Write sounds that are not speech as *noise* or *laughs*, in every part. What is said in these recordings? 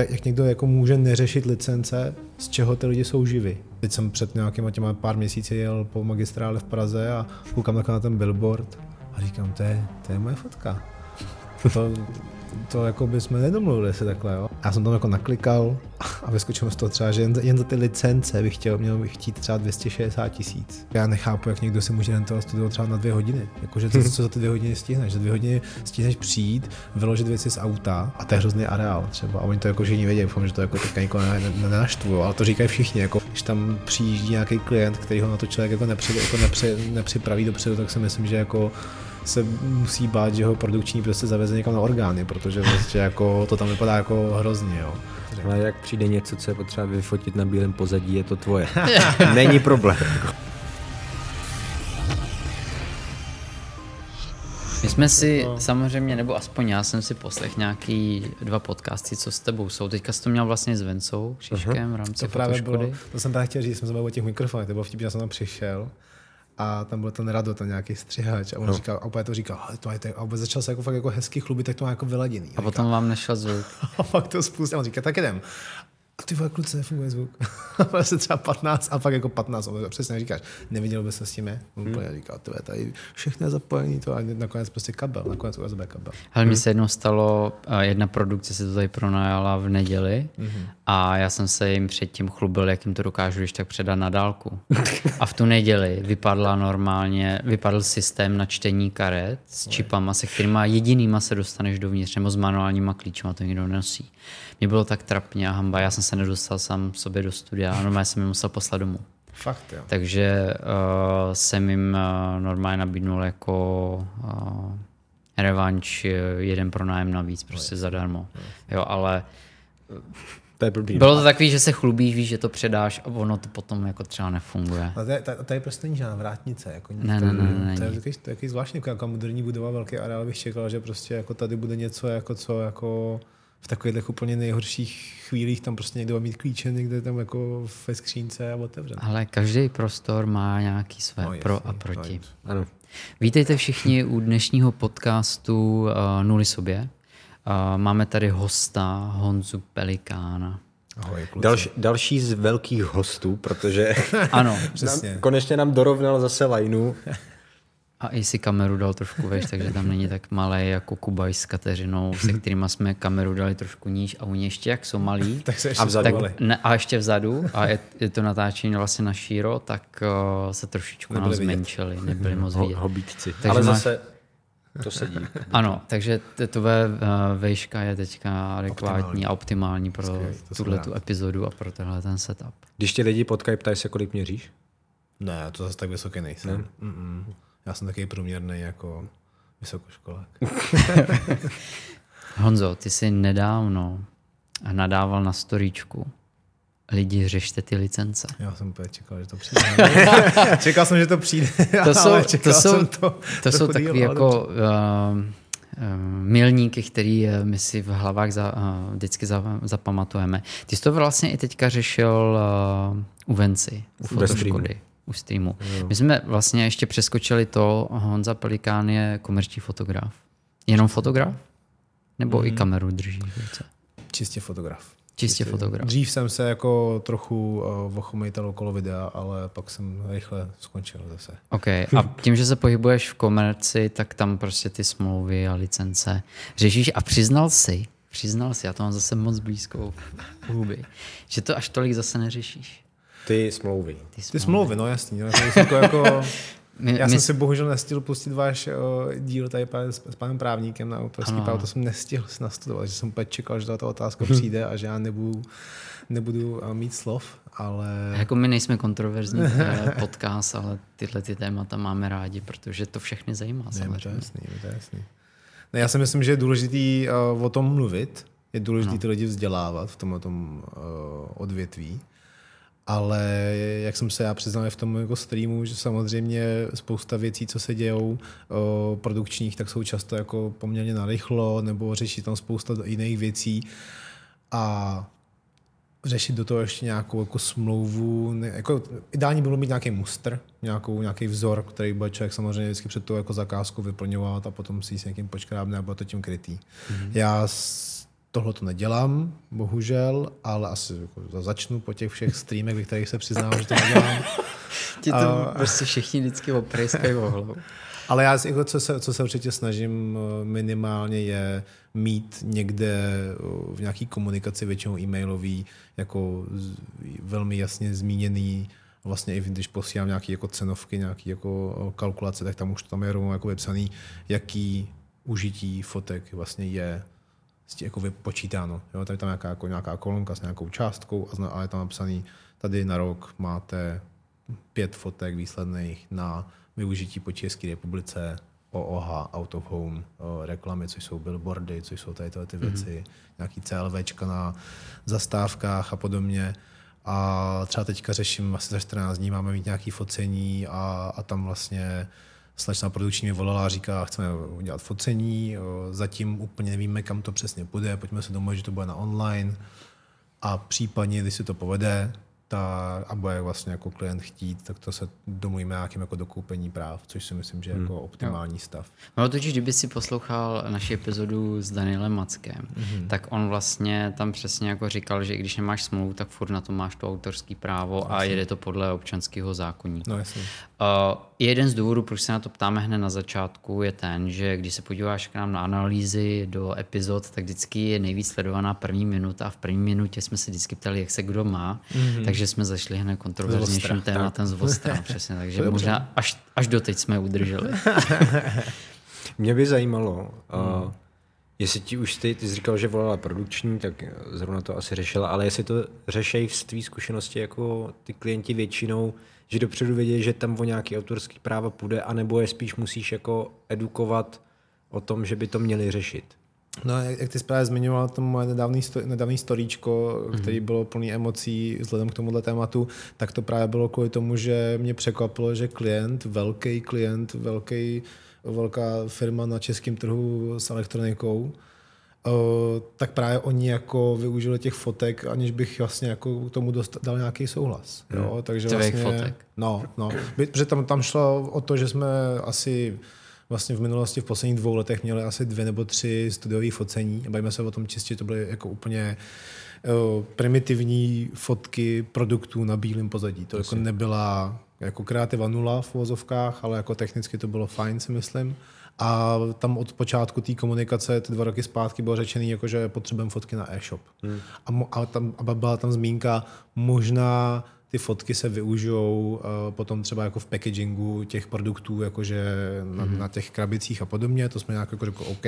jak někdo jako může neřešit licence, z čeho ty lidi jsou živí. Teď jsem před nějakýma těma pár měsíci jel po magistrále v Praze a koukám na ten billboard a říkám, to je, to je moje fotka. To, to jako bychom nedomluvili se takhle, jo. Já jsem tam jako naklikal a vyskočil z toho třeba, že jen, jen za ty licence bych chtěl, měl bych chtít třeba 260 tisíc. Já nechápu, jak někdo si může rentovat studio třeba na dvě hodiny. Jakože to, co za ty dvě hodiny stihneš. Za dvě hodiny stihneš přijít, vyložit věci z auta a to je hrozný areál třeba. A oni to jako že nevědí, doufám, že to jako teďka nikoho nenaštvu, ale to říkají všichni. Jako, když tam přijíždí nějaký klient, který ho na to člověk jako, nepři, jako nepři, nepřipraví dopředu, tak si myslím, že jako se musí bát, že ho produkční prostě zaveze někam na orgány, protože prostě jako to tam vypadá jako hrozně, jo. Ale jak přijde něco, co je potřeba vyfotit na bílém pozadí, je to tvoje. *laughs* Není problém. My jsme si no. samozřejmě, nebo aspoň já jsem si poslech nějaký dva podcasty, co s tebou jsou. Teďka jsi to měl vlastně s Vencou Šiškem v rámci to právě bylo, to jsem právě chtěl říct, jsme se o těch mikrofonech, to bylo vtipně, já jsem tam přišel a tam byl ten Rado, ten nějaký střihač a on no. říkal, a úplně to říkal, to je to, a vůbec začal se jako fakt jako hezký chlubit, tak to má jako vyladěný. A, a potom vám nešel zvuk. *laughs* a pak to spustil, a on říká, tak jdem a ty vole kluci, nefunguje zvuk. *laughs* a se třeba 15 a pak jako 15, a přesně říkáš, neviděl bys se s tím, on hmm. říkal, to je tady všechno zapojený to a nakonec prostě kabel, nakonec USB kabel. Ale mi se jednou stalo, jedna produkce se to tady pronajala v neděli mm-hmm. a já jsem se jim předtím chlubil, jak jim to dokážu když tak předat na dálku. *laughs* a v tu neděli vypadla normálně, vypadl systém na čtení karet s čipama, se kterýma jedinýma se dostaneš dovnitř, nebo s manuálníma klíčema, to nikdo nosí. Mě bylo tak trapně a hamba, já jsem se nedostal sám sobě do studia normálně jsem mi musel poslat domů. Fakt, jo. Takže uh, jsem jim uh, normálně nabídnul jako uh, revanč jeden pronájem navíc, prostě no, zadarmo. No, jo, ale to je blbý. Bylo to takový, že se chlubíš, víš, že to předáš a ono to potom jako třeba nefunguje. A tady, tady, tady prostě není žádná vrátnice. Jako ne, to, ne, ne, ne, to, je takový, to je takový zvláštní, jako, jako moderní budova, velký areál bych čekal, že prostě jako tady bude něco, jako co jako v takových úplně nejhorších chvílích tam prostě někdo mít klíče někde tam jako ve skřínce a otevřen. Ale každý prostor má nějaký své no, pro a proti. Ano. Vítejte všichni u dnešního podcastu uh, Nuly sobě. Uh, máme tady hosta Honzu Pelikána. Ahoj, Dalš, další z velkých hostů, protože ano, *laughs* přesně. Nám, konečně nám dorovnal zase lajnu. A i si kameru dal trošku veš, takže tam není tak malé jako Kubaj s Kateřinou, se *laughs* kterými jsme kameru dali trošku níž a oni ještě jak jsou malí. *laughs* tak se ještě a, vzadu, tak, ne, a ještě vzadu a je, je to natáčení vlastně na šíro, tak uh, se trošičku nám zmenšili, nebyli moc vidět. Hobítci. Takže Ale zase to *laughs* sedí. Ano, takže tvoje uh, vejška je teďka adekvátní optimální. a optimální pro tuhle tu epizodu a pro tenhle ten setup. Když tě lidi potkají, ptají se, kolik měříš? Ne, to zase tak vysoký nejsem. Ne? Mm-mm. Já jsem taky průměrný jako vysokoškolák. *laughs* Honzo, ty jsi nedávno nadával na storíčku. Lidi, řešte ty licence. Já jsem úplně čekal, že to přijde. *laughs* čekal jsem, že to přijde, to jsou, to jsou, to, to, to jsou takové jako uh, uh, milníky, který uh, my si v hlavách za, uh, vždycky za, zapamatujeme. Ty jsi to vlastně i teďka řešil uh, u Venci, u fotoškody u streamu. Jo. My jsme vlastně ještě přeskočili to, Honza Pelikán je komerční fotograf. Jenom fotograf? Nebo mm. i mhm. kameru drží? Čistě fotograf. Čistě fotograf. Dřív jsem se jako trochu uh, ochomejtal okolo videa, ale pak jsem rychle skončil zase. OK. A tím, že se pohybuješ v komerci, tak tam prostě ty smlouvy a licence řešíš a přiznal si, přiznal si, já to mám zase moc blízko huby, že to až tolik zase neřešíš. Ty smlouvy. Ty smlouvy, Ty smlouvy no jasný. No, jako, jako, *laughs* my, já my... jsem si bohužel nestihl pustit váš o, díl tady s, s panem právníkem na autorský právo, to jsem nestihl nastudovat, že jsem úplně čekal, že ta otázka přijde a že já nebudu, nebudu mít slov, ale... Jako my nejsme kontroverzní *laughs* podcast, ale tyhle ty témata máme rádi, protože to všechny zajímá. Ne, to je jasný, to je jasný. Ne, já si myslím, že je důležitý uh, o tom mluvit, je důležité no. ty lidi vzdělávat v tomhle tom, uh, odvětví ale jak jsem se já přiznal v tom jako streamu, že samozřejmě spousta věcí, co se dějou o, produkčních, tak jsou často jako poměrně narychlo, nebo řeší tam spousta jiných věcí a řešit do toho ještě nějakou jako smlouvu. Ne, jako ideální bylo mít nějaký muster, nějakou, nějaký vzor, který bude člověk samozřejmě vždycky před tou jako zakázkou vyplňovat a potom si s někým počkrábne a bude to tím krytý. Mm-hmm. Já Tohle to nedělám, bohužel, ale asi jako začnu po těch všech streamech, ve kterých se přiznám, že to nedělám. *laughs* Ti to a... prostě všichni vždycky oprejskají o hlavu. *laughs* Ale já, jako, co, se, co se určitě snažím eh, minimálně je mít někde eh, v nějaký komunikaci, většinou e-mailový, jako velmi jasně zmíněný vlastně i když posílám nějaké jako cenovky, nějaké jako eh, kalkulace, tak tam už tam je rovnou jako vypsaný, jaký užití fotek vlastně je jako vypočítáno. Jo? Tady tam nějaká, jako nějaká kolonka s nějakou částkou a je tam napsaný, tady na rok máte pět fotek výsledných na využití po České republice, OOH, Out of Home, reklamy, což jsou billboardy, což jsou tady tyhle ty mhm. věci, mm-hmm. nějaký CLVčka na zastávkách a podobně. A třeba teďka řeším, asi za 14 dní máme mít nějaké focení a, a tam vlastně slečna produkční mi volala a říká, chceme udělat focení, zatím úplně nevíme, kam to přesně půjde, pojďme se domluvit, že to bude na online a případně, když se to povede, ta, a bude vlastně jako klient chtít, tak to se domluvíme nějakým jako dokoupení práv, což si myslím, že je hmm. jako optimální stav. No totiž, kdyby si poslouchal naši epizodu s Danielem Mackem, hmm. tak on vlastně tam přesně jako říkal, že když nemáš smlouvu, tak furt na to máš to autorský právo no, a jede to podle občanského zákonníku. No jasně. Uh, jeden z důvodů, proč se na to ptáme hned na začátku, je ten, že když se podíváš k nám na analýzy do epizod, tak vždycky je nejvíc sledovaná první minuta a v první minutě jsme se vždycky ptali, jak se kdo má, mm-hmm. takže jsme zašli hned kontroverznějším tématem z Vostra, přesně, *laughs* takže možná až, až doteď jsme udrželi. *laughs* *laughs* Mě by zajímalo, mm. uh, jestli ti už ty, ty jsi říkal, že volala produkční, tak zrovna to asi řešila, ale jestli to řešejí v tvý zkušenosti jako ty klienti většinou, že dopředu vědí, že tam o nějaký autorský práva půjde, anebo je spíš musíš jako edukovat o tom, že by to měli řešit. No, jak, jak ty právě zmiňoval to moje nedávný, sto, nedávný storíčko, mm-hmm. který bylo plný emocí vzhledem k tomuhle tématu, tak to právě bylo kvůli tomu, že mě překvapilo, že klient, velký klient, velký, velká firma na českém trhu s elektronikou, Uh, tak právě oni jako využili těch fotek, aniž bych vlastně jako k tomu dostal, dal nějaký souhlas. Hmm. Jo? Takže vlastně, fotek. No, no. Protože tam, tam šlo o to, že jsme asi vlastně v minulosti v posledních dvou letech měli asi dvě nebo tři studiové focení. Bavíme se o tom čistě, to byly jako úplně uh, primitivní fotky produktů na bílém pozadí. To jako nebyla jako kreativa nula v vozovkách, ale jako technicky to bylo fajn, si myslím. A tam od počátku té komunikace, ty dva roky zpátky, bylo řečený, jako, že potřebujeme fotky na e-shop. Hmm. A, a, tam, a byla tam zmínka, možná ty fotky se využijou uh, potom třeba jako v packagingu těch produktů, jakože na, mm-hmm. na těch krabicích a podobně, to jsme nějak jako řekl OK,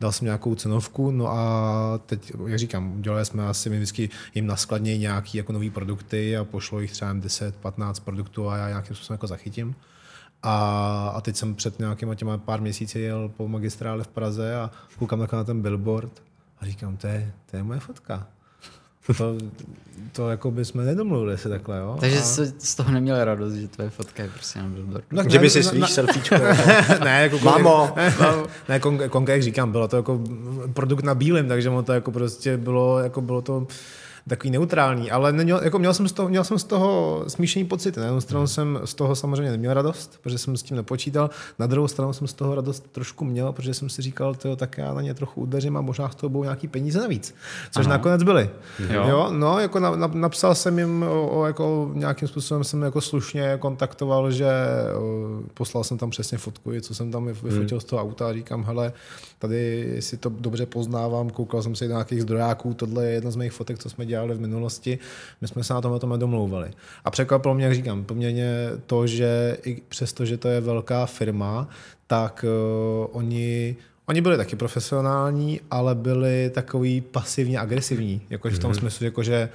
dal jsem nějakou cenovku, no a teď, jak říkám, udělali jsme asi my vždycky jim naskladněji nějaký jako nový produkty a pošlo jich třeba 10-15 produktů a já nějakým způsobem jako zachytím. A, a teď jsem před nějakýma těma pár měsíci jel po magistrále v Praze a koukám na ten billboard a říkám, to je, to je moje fotka. To, to jako bychom nedomluvili se takhle, jo. Takže a... jsi z toho neměl radost, že tvoje fotka je prostě na billboardu. No, že by si svých na... selfiečko. *laughs* ne, jako Mamo. *laughs* ne, konkrétně jak říkám, bylo to jako produkt na bílém, takže to jako prostě bylo, jako bylo to takový neutrální, ale neměl, jako měl, jsem z toho, měl jsem z toho smíšený pocit. Na jednu stranu hmm. jsem z toho samozřejmě neměl radost, protože jsem s tím nepočítal, na druhou stranu jsem z toho radost trošku měl, protože jsem si říkal, to tak já na ně trochu udeřím a možná z toho budou nějaký peníze navíc, což Aha. nakonec byly. Jo. jo. no, jako na, na, napsal jsem jim, o, o, jako nějakým způsobem jsem jako slušně kontaktoval, že o, poslal jsem tam přesně fotku, co jsem tam vyfotil hmm. z toho auta a říkám, hele, tady si to dobře poznávám, koukal jsem si do nějakých zdrojáků, tohle je jedna z mých fotek, co jsme dělali v minulosti, my jsme se na tom o tom nedomlouvali. A překvapilo mě, jak říkám, poměrně to, že i přesto, že to je velká firma, tak uh, oni Oni byli taky profesionální, ale byli takový pasivně agresivní, jakože v tom mm-hmm. smyslu, jakože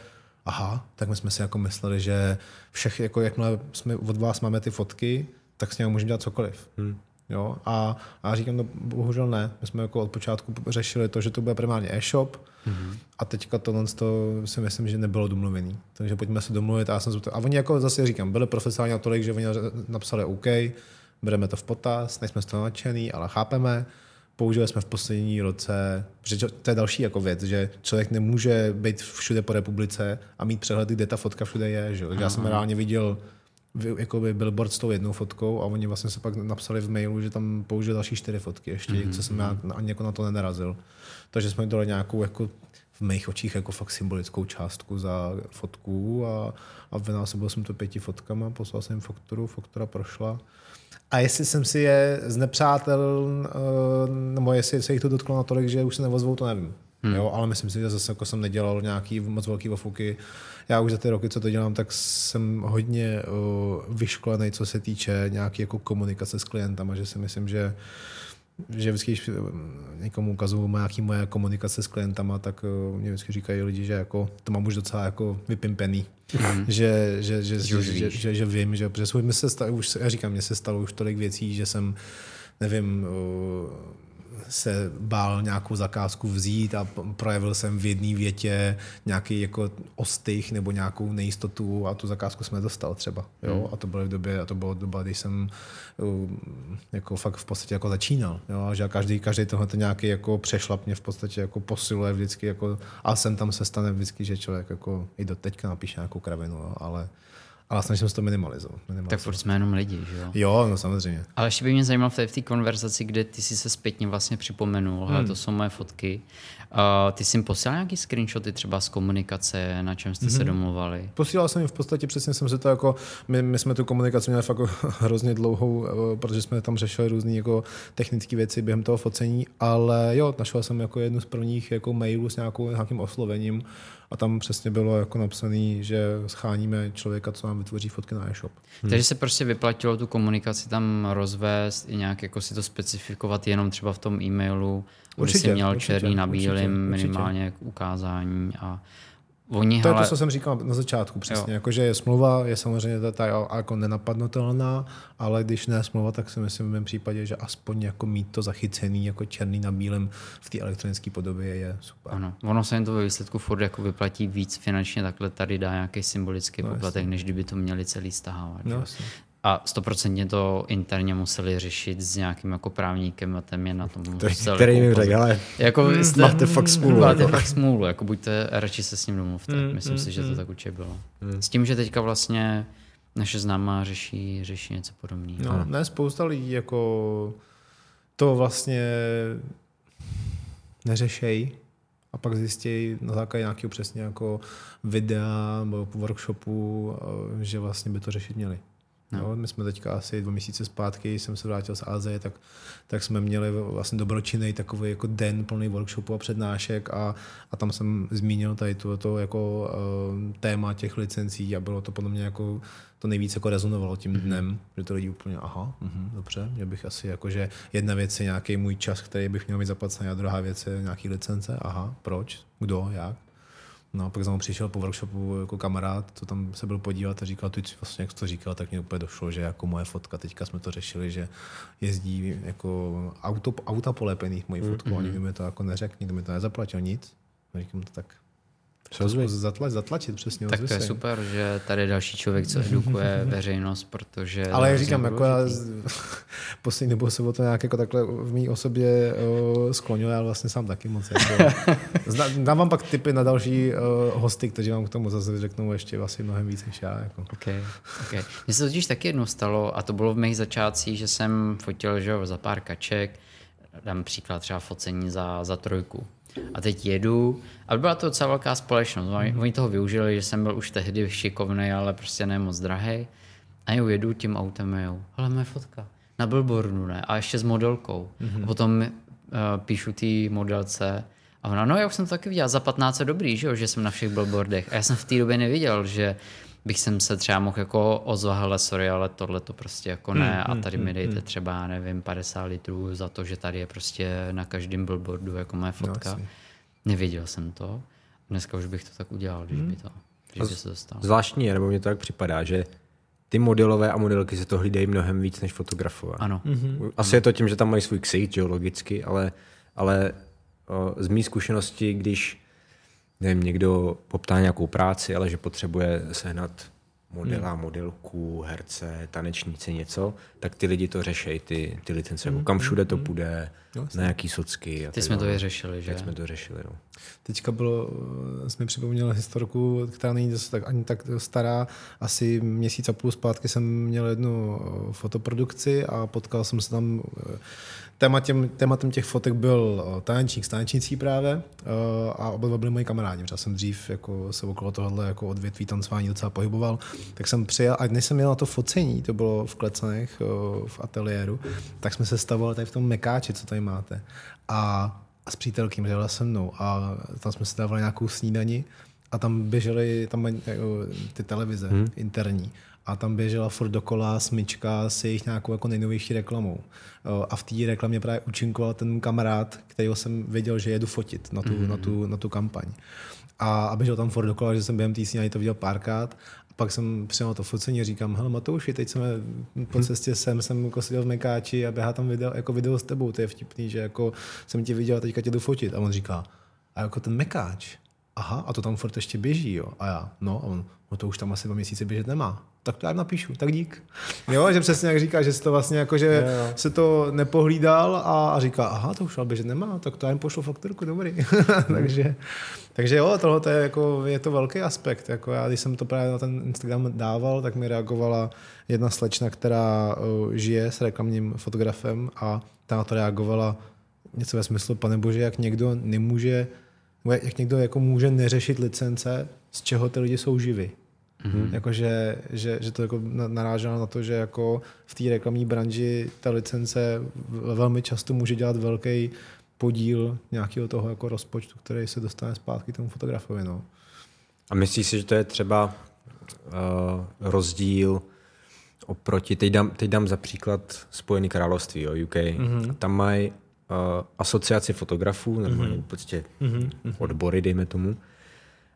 aha, tak my jsme si jako mysleli, že všech, jako jakmile jsme od vás máme ty fotky, tak s ním můžeme dělat cokoliv. Mm. Jo? A, a říkám, no bohužel ne. My jsme jako od počátku řešili to, že to bude primárně e-shop mm-hmm. a teďka to, to si myslím, že nebylo domluvený. Takže pojďme se domluvit. A, já jsem, a oni jako zase říkám, byli profesionální tolik, že oni napsali OK, bereme to v potaz, nejsme z toho nadšený, ale chápeme. Použili jsme v poslední roce, protože to je další jako věc, že člověk nemůže být všude po republice a mít přehled, kde ta fotka všude je. Že? Já jsem reálně viděl jakoby billboard s tou jednou fotkou a oni vlastně se pak napsali v mailu, že tam použili další čtyři fotky ještě, mm-hmm. co jsem já ani jako na to nenarazil. Takže jsme dali nějakou jako v mých očích jako fakt symbolickou částku za fotku a, a vynásobil jsem to pěti fotkama, poslal jsem jim fakturu, faktura prošla. A jestli jsem si je z nepřátel, eh, nebo jestli se jich to dotklo natolik, že už se nevozvou, to nevím. Hmm. Jo, ale myslím si, že zase jako jsem nedělal nějaký moc velký ofuky. Já už za ty roky, co to dělám, tak jsem hodně uh, vyškolený, co se týče nějaké jako komunikace s klientama, že si myslím, že že vždycky, když někomu ukazuju nějaký moje komunikace s klientama, tak uh, mě vždycky říkají lidi, že jako, to mám už docela jako vypimpený. Mm. *laughs* že, že, že, že, že, že, že, vím, že, protože mi se stalo, už, já říkám, mně se stalo už tolik věcí, že jsem, nevím, uh, se bál nějakou zakázku vzít a projevil jsem v jedné větě nějaký jako ostych nebo nějakou nejistotu a tu zakázku jsme dostal třeba. Jo? Hmm. A to bylo v době, a to bylo doba, kdy jsem jako fakt v podstatě jako začínal. Jo? A že každý, každý tohle nějaký jako přešlap mě v podstatě jako posiluje vždycky, jako, a sem tam se stane vždycky, že člověk jako i do teďka napíše nějakou kravinu, jo? ale ale snažím se to minimalizovat. minimalizovat. Tak furt jsme jenom lidi, že jo? Jo, no samozřejmě. Ale ještě by mě zajímalo v té, v té konverzaci, kde ty jsi se zpětně vlastně připomenul, hmm. to jsou moje fotky. Uh, ty jsi jim posílal nějaký screenshoty třeba z komunikace, na čem jste hmm. se mhm. domluvali? Posílal jsem jim v podstatě, přesně jsem se to jako, my, my jsme tu komunikaci měli fakt *laughs* hrozně dlouhou, eh, protože jsme tam řešili různé jako technické věci během toho focení, ale jo, našel jsem jako jednu z prvních jako mailů s nějakou, nějakým oslovením a tam přesně bylo jako napsané, že scháníme člověka, co nám vytvoří fotky na e-shop. Hmm. Takže se prostě vyplatilo tu komunikaci tam rozvést i nějak jako si to specifikovat jenom třeba v tom e-mailu, určitě, jsi měl určitě, černý na bílým minimálně k ukázání a Oni, to hele... je to, co jsem říkal na začátku, přesně. Jako, že je smlouva, je samozřejmě ta, ta jako nenapadnutelná, ale když ne smlouva, tak si myslím v mém případě, že aspoň jako mít to zachycený jako černý na bílém v té elektronické podobě je super. Ano, ono se jim to ve výsledku furt jako vyplatí víc finančně, takhle tady dá nějaký symbolický no, poplatek, než kdyby to měli celý stahávat. No, a stoprocentně to interně museli řešit s nějakým jako právníkem a ten je na tom musel Který jako mi řekl, ale jako hmm, jste, máte fakt smůlu. Máte jako. fakt smůlu, jako buďte, radši se s ním domluvte. Mm, Myslím mm, si, že to tak určitě bylo. Mm. S tím, že teďka vlastně naše známá řeší, řeší něco podobného. No, ne, spousta lidí jako to vlastně neřešejí a pak zjistí na základě nějakého přesně jako videa nebo workshopu, že vlastně by to řešit měli. No. Jo, my jsme teďka asi dva měsíce zpátky, jsem se vrátil z Azie, tak, tak jsme měli vlastně dobročinný takový jako den plný workshopů a přednášek a, a tam jsem zmínil tady to, to jako uh, téma těch licencí a bylo to podle mě jako to nejvíc jako rezonovalo tím mm-hmm. dnem, že to lidi úplně, aha, uh-huh, dobře, mě bych asi jako, že jedna věc je nějaký můj čas, který bych měl mít zaplacený a druhá věc je nějaký licence, aha, proč, kdo, jak, No a pak za mnou přišel po workshopu jako kamarád, co tam se byl podívat a říkal, ty vlastně, jak jsi to říkal, tak mě úplně došlo, že jako moje fotka, teďka jsme to řešili, že jezdí jako auto, auta polepený mojí fotku, mm-hmm. nikdo mi to jako neřekl, nikdo mi to nezaplatil nic. A říkám to tak, Zatlač, zatlačit, přesně. Tak to je super, že tady je další člověk, co edukuje *laughs* veřejnost, protože... Ale jak říkám, jako já *laughs* poslední dobou se o to nějak jako takhle v mý osobě uh, sklonil, ale vlastně sám taky moc. Jako, *laughs* dám vám pak tipy na další uh, hosty, kteří vám k tomu zase řeknou ještě vlastně mnohem víc než já. Jako. Okay, okay. Mně se totiž taky jednou stalo, a to bylo v mých začátcích, že jsem fotil že za pár kaček, dám příklad třeba focení za, za trojku a teď jedu. A byla to docela velká společnost. Oni, mm. oni toho využili, že jsem byl už tehdy šikovný, ale prostě ne moc drahý. A jo, jedu tím autem jo, ale moje fotka. Na billboardu, ne? A ještě s modelkou. Mm-hmm. A potom uh, píšu té modelce a ona, no já už jsem to taky viděla, za 15 dobrý, že, jo, že jsem na všech billboardech. A já jsem v té době neviděl, že bych jsem se třeba mohl jako ozvat, hele, sorry, ale tohle to prostě jako ne hmm, a hmm, tady mi hmm, dejte třeba, nevím, 50 litrů za to, že tady je prostě na každém billboardu jako moje no, fotka. No, Nevěděl jsem to. Dneska už bych to tak udělal, když by to, když by se to stalo. Zvláštní nebo mně to tak připadá, že ty modelové a modelky se to hlídají mnohem víc než fotografové. Ano. Mm-hmm. Asi je to tím, že tam mají svůj že logicky, ale, ale o, z mý zkušenosti, když nevím, někdo poptá nějakou práci, ale že potřebuje sehnat modela, hmm. modelku, herce, tanečníci, něco, tak ty lidi to řešejí, ty, ty licence, hmm. kam všude to hmm. půjde, no, na jaký socky. A ty jsme to i řešili, že? Tak jsme to řešili, no. Teďka bylo, jsme připomněli historku, která není zase tak, ani tak stará. Asi měsíc a půl zpátky jsem měl jednu fotoprodukci a potkal jsem se tam Tématem, tématem těch fotek byl eh, tanečník s tanečnicí právě eh, a oba dva byli moji kamarádi, protože jsem dřív jako se okolo tohohle jako odvětví tancování docela pohyboval, tak jsem přijel, a než jsem měl na to focení, to bylo v Klecanech, eh, v ateliéru, tak jsme se stavovali tady v tom mekáči, co tady máte. A, a s přítelkým jela se mnou a tam jsme si dávali nějakou snídani a tam běžely tam ty televize hmm. interní a tam běžela furt dokola smyčka s jejich nějakou jako nejnovější reklamou. A v té reklamě právě účinkoval ten kamarád, kterého jsem věděl, že jedu fotit na tu, mm-hmm. na tu, na tu kampaň. A, a běžel tam furt dokola, že jsem během té to viděl párkrát. A pak jsem přijel to focení a říkám, hele Matouši, teď jsme po cestě sem, jsem jako seděl v Mekáči a běhá tam video, jako video s tebou, to je vtipný, že jako jsem tě viděl a teďka tě jdu fotit. A on říká, a jako ten Mekáč, aha, a to tam furt ještě běží, jo. A já, no, a on, no to už tam asi dva měsíce běžet nemá. Tak to já napíšu, tak dík. Jo, že přesně jak říká, že se to vlastně jako, že je, se to nepohlídal a, a říká, aha, to už ale běžet nemá, tak to já jim pošlu fakturku, dobrý. *laughs* takže, takže jo, tohle je, jako, je to velký aspekt. Jako já, když jsem to právě na ten Instagram dával, tak mi reagovala jedna slečna, která uh, žije s reklamním fotografem a ta na to reagovala něco ve smyslu, pane bože, jak někdo nemůže jak někdo jako může neřešit licence, z čeho ty lidi jsou živí. Mm-hmm. Jako, že, že, že, to jako naráželo na to, že jako v té reklamní branži ta licence velmi často může dělat velký podíl nějakého toho jako rozpočtu, který se dostane zpátky tomu fotografovi. No. A myslíš si, že to je třeba uh, rozdíl oproti, teď dám, teď dám za příklad Spojený království, jo, UK. Mm-hmm. Tam mají asociaci fotografů, normálně mm-hmm. prostě mm-hmm. odbory, dejme tomu.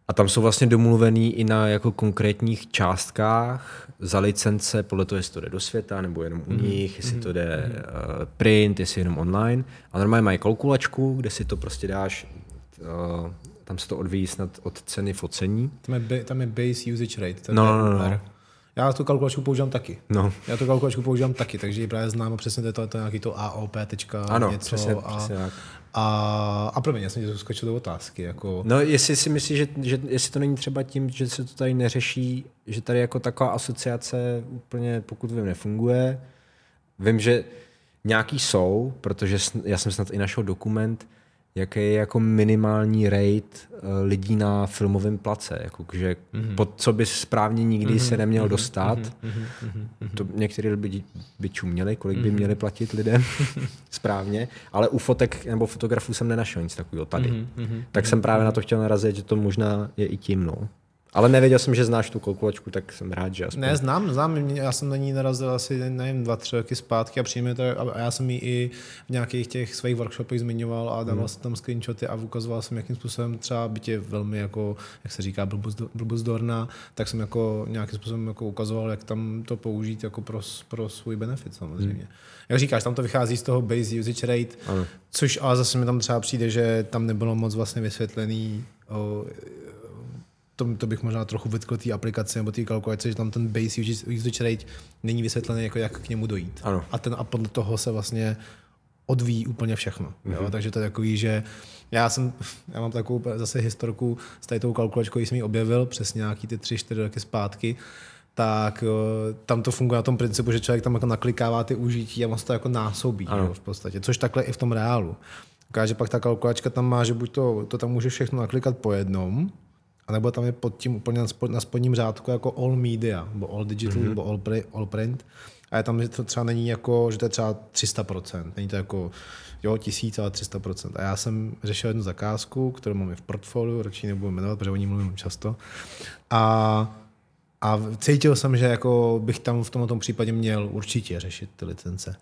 A tam jsou vlastně domluvený i na jako konkrétních částkách za licence, podle toho, jestli to jde do světa, nebo jenom u mm-hmm. nich, jestli to jde uh, print, jestli jenom online. A normálně mají kalkulačku, kde si to prostě dáš, uh, tam se to odvíjí snad od ceny focení. Tam je, tam je base usage rate. To no, no, no, no. Já tu kalkulačku používám taky. No. Já tu kalkulačku používám taky, takže ji právě znám přesně to, je to, to nějaký to AOP tečka ano, něco. Přesně, a, přesně tak. A, a promiň, já jsem tě skočil do otázky. Jako... No, jestli si myslíš, že, že jestli to není třeba tím, že se to tady neřeší, že tady jako taková asociace úplně, pokud vím, nefunguje. Vím, že nějaký jsou, protože já jsem snad i našel dokument, jaký je jako minimální rate eh, lidí na filmovém place, jako, že mm-hmm. pod co by správně nikdy mm-hmm. se neměl mm-hmm. dostat. Mm-hmm. To některý lidi by čuměli, kolik mm-hmm. by měli platit lidem *laughs* správně, ale u fotek nebo fotografů jsem nenašel nic takového tady. Mm-hmm. Tak jsem právě na to chtěl narazit, že to možná je i tím. No. Ale nevěděl jsem, že znáš tu kalkulačku, tak jsem rád, že aspoň... Ne, znám, znám, já jsem na ní narazil asi, nevím, dva, tři roky zpátky a přijme to, a já jsem ji i v nějakých těch svých workshopech zmiňoval a dával hmm. jsem tam screenshoty a ukazoval jsem, jakým způsobem třeba bytě velmi jako, jak se říká, blbuzdorná, tak jsem jako nějakým způsobem jako ukazoval, jak tam to použít jako pro, pro svůj benefit samozřejmě. Hmm. Jak říkáš, tam to vychází z toho base usage rate, ano. což ale zase mi tam třeba přijde, že tam nebylo moc vlastně vysvětlený o, to, to bych možná trochu vytkl té aplikace nebo té kalkulace, že tam ten base usage rate není vysvětlený, jako jak k němu dojít. Ano. A, ten, a podle toho se vlastně odvíjí úplně všechno. Mm-hmm. Jo? Mhm. Takže to je takový, že já jsem, já mám takovou zase historku s tady tou kalkulačkou, když jsem ji objevil přes nějaký ty tři, čtyři roky zpátky, tak tam to funguje na tom principu, že člověk tam jako naklikává ty užití a on se to jako násobí jo, v podstatě, což takhle i v tom reálu. Ukáže pak ta kalkulačka tam má, že buď to, to tam může všechno naklikat po jednom, a nebo tam je pod tím úplně na spodním řádku jako all media, nebo all digital, mm-hmm. nebo all, pre, all print. A je tam, že to třeba není jako, že to je třeba 300%. Není to jako, jo, tisíc, ale 300%. A já jsem řešil jednu zakázku, kterou mám i v portfoliu, radši nebudu jmenovat, protože o ní mluvím často. A a cítil jsem, že jako bych tam v tomto případě měl určitě řešit ty licence.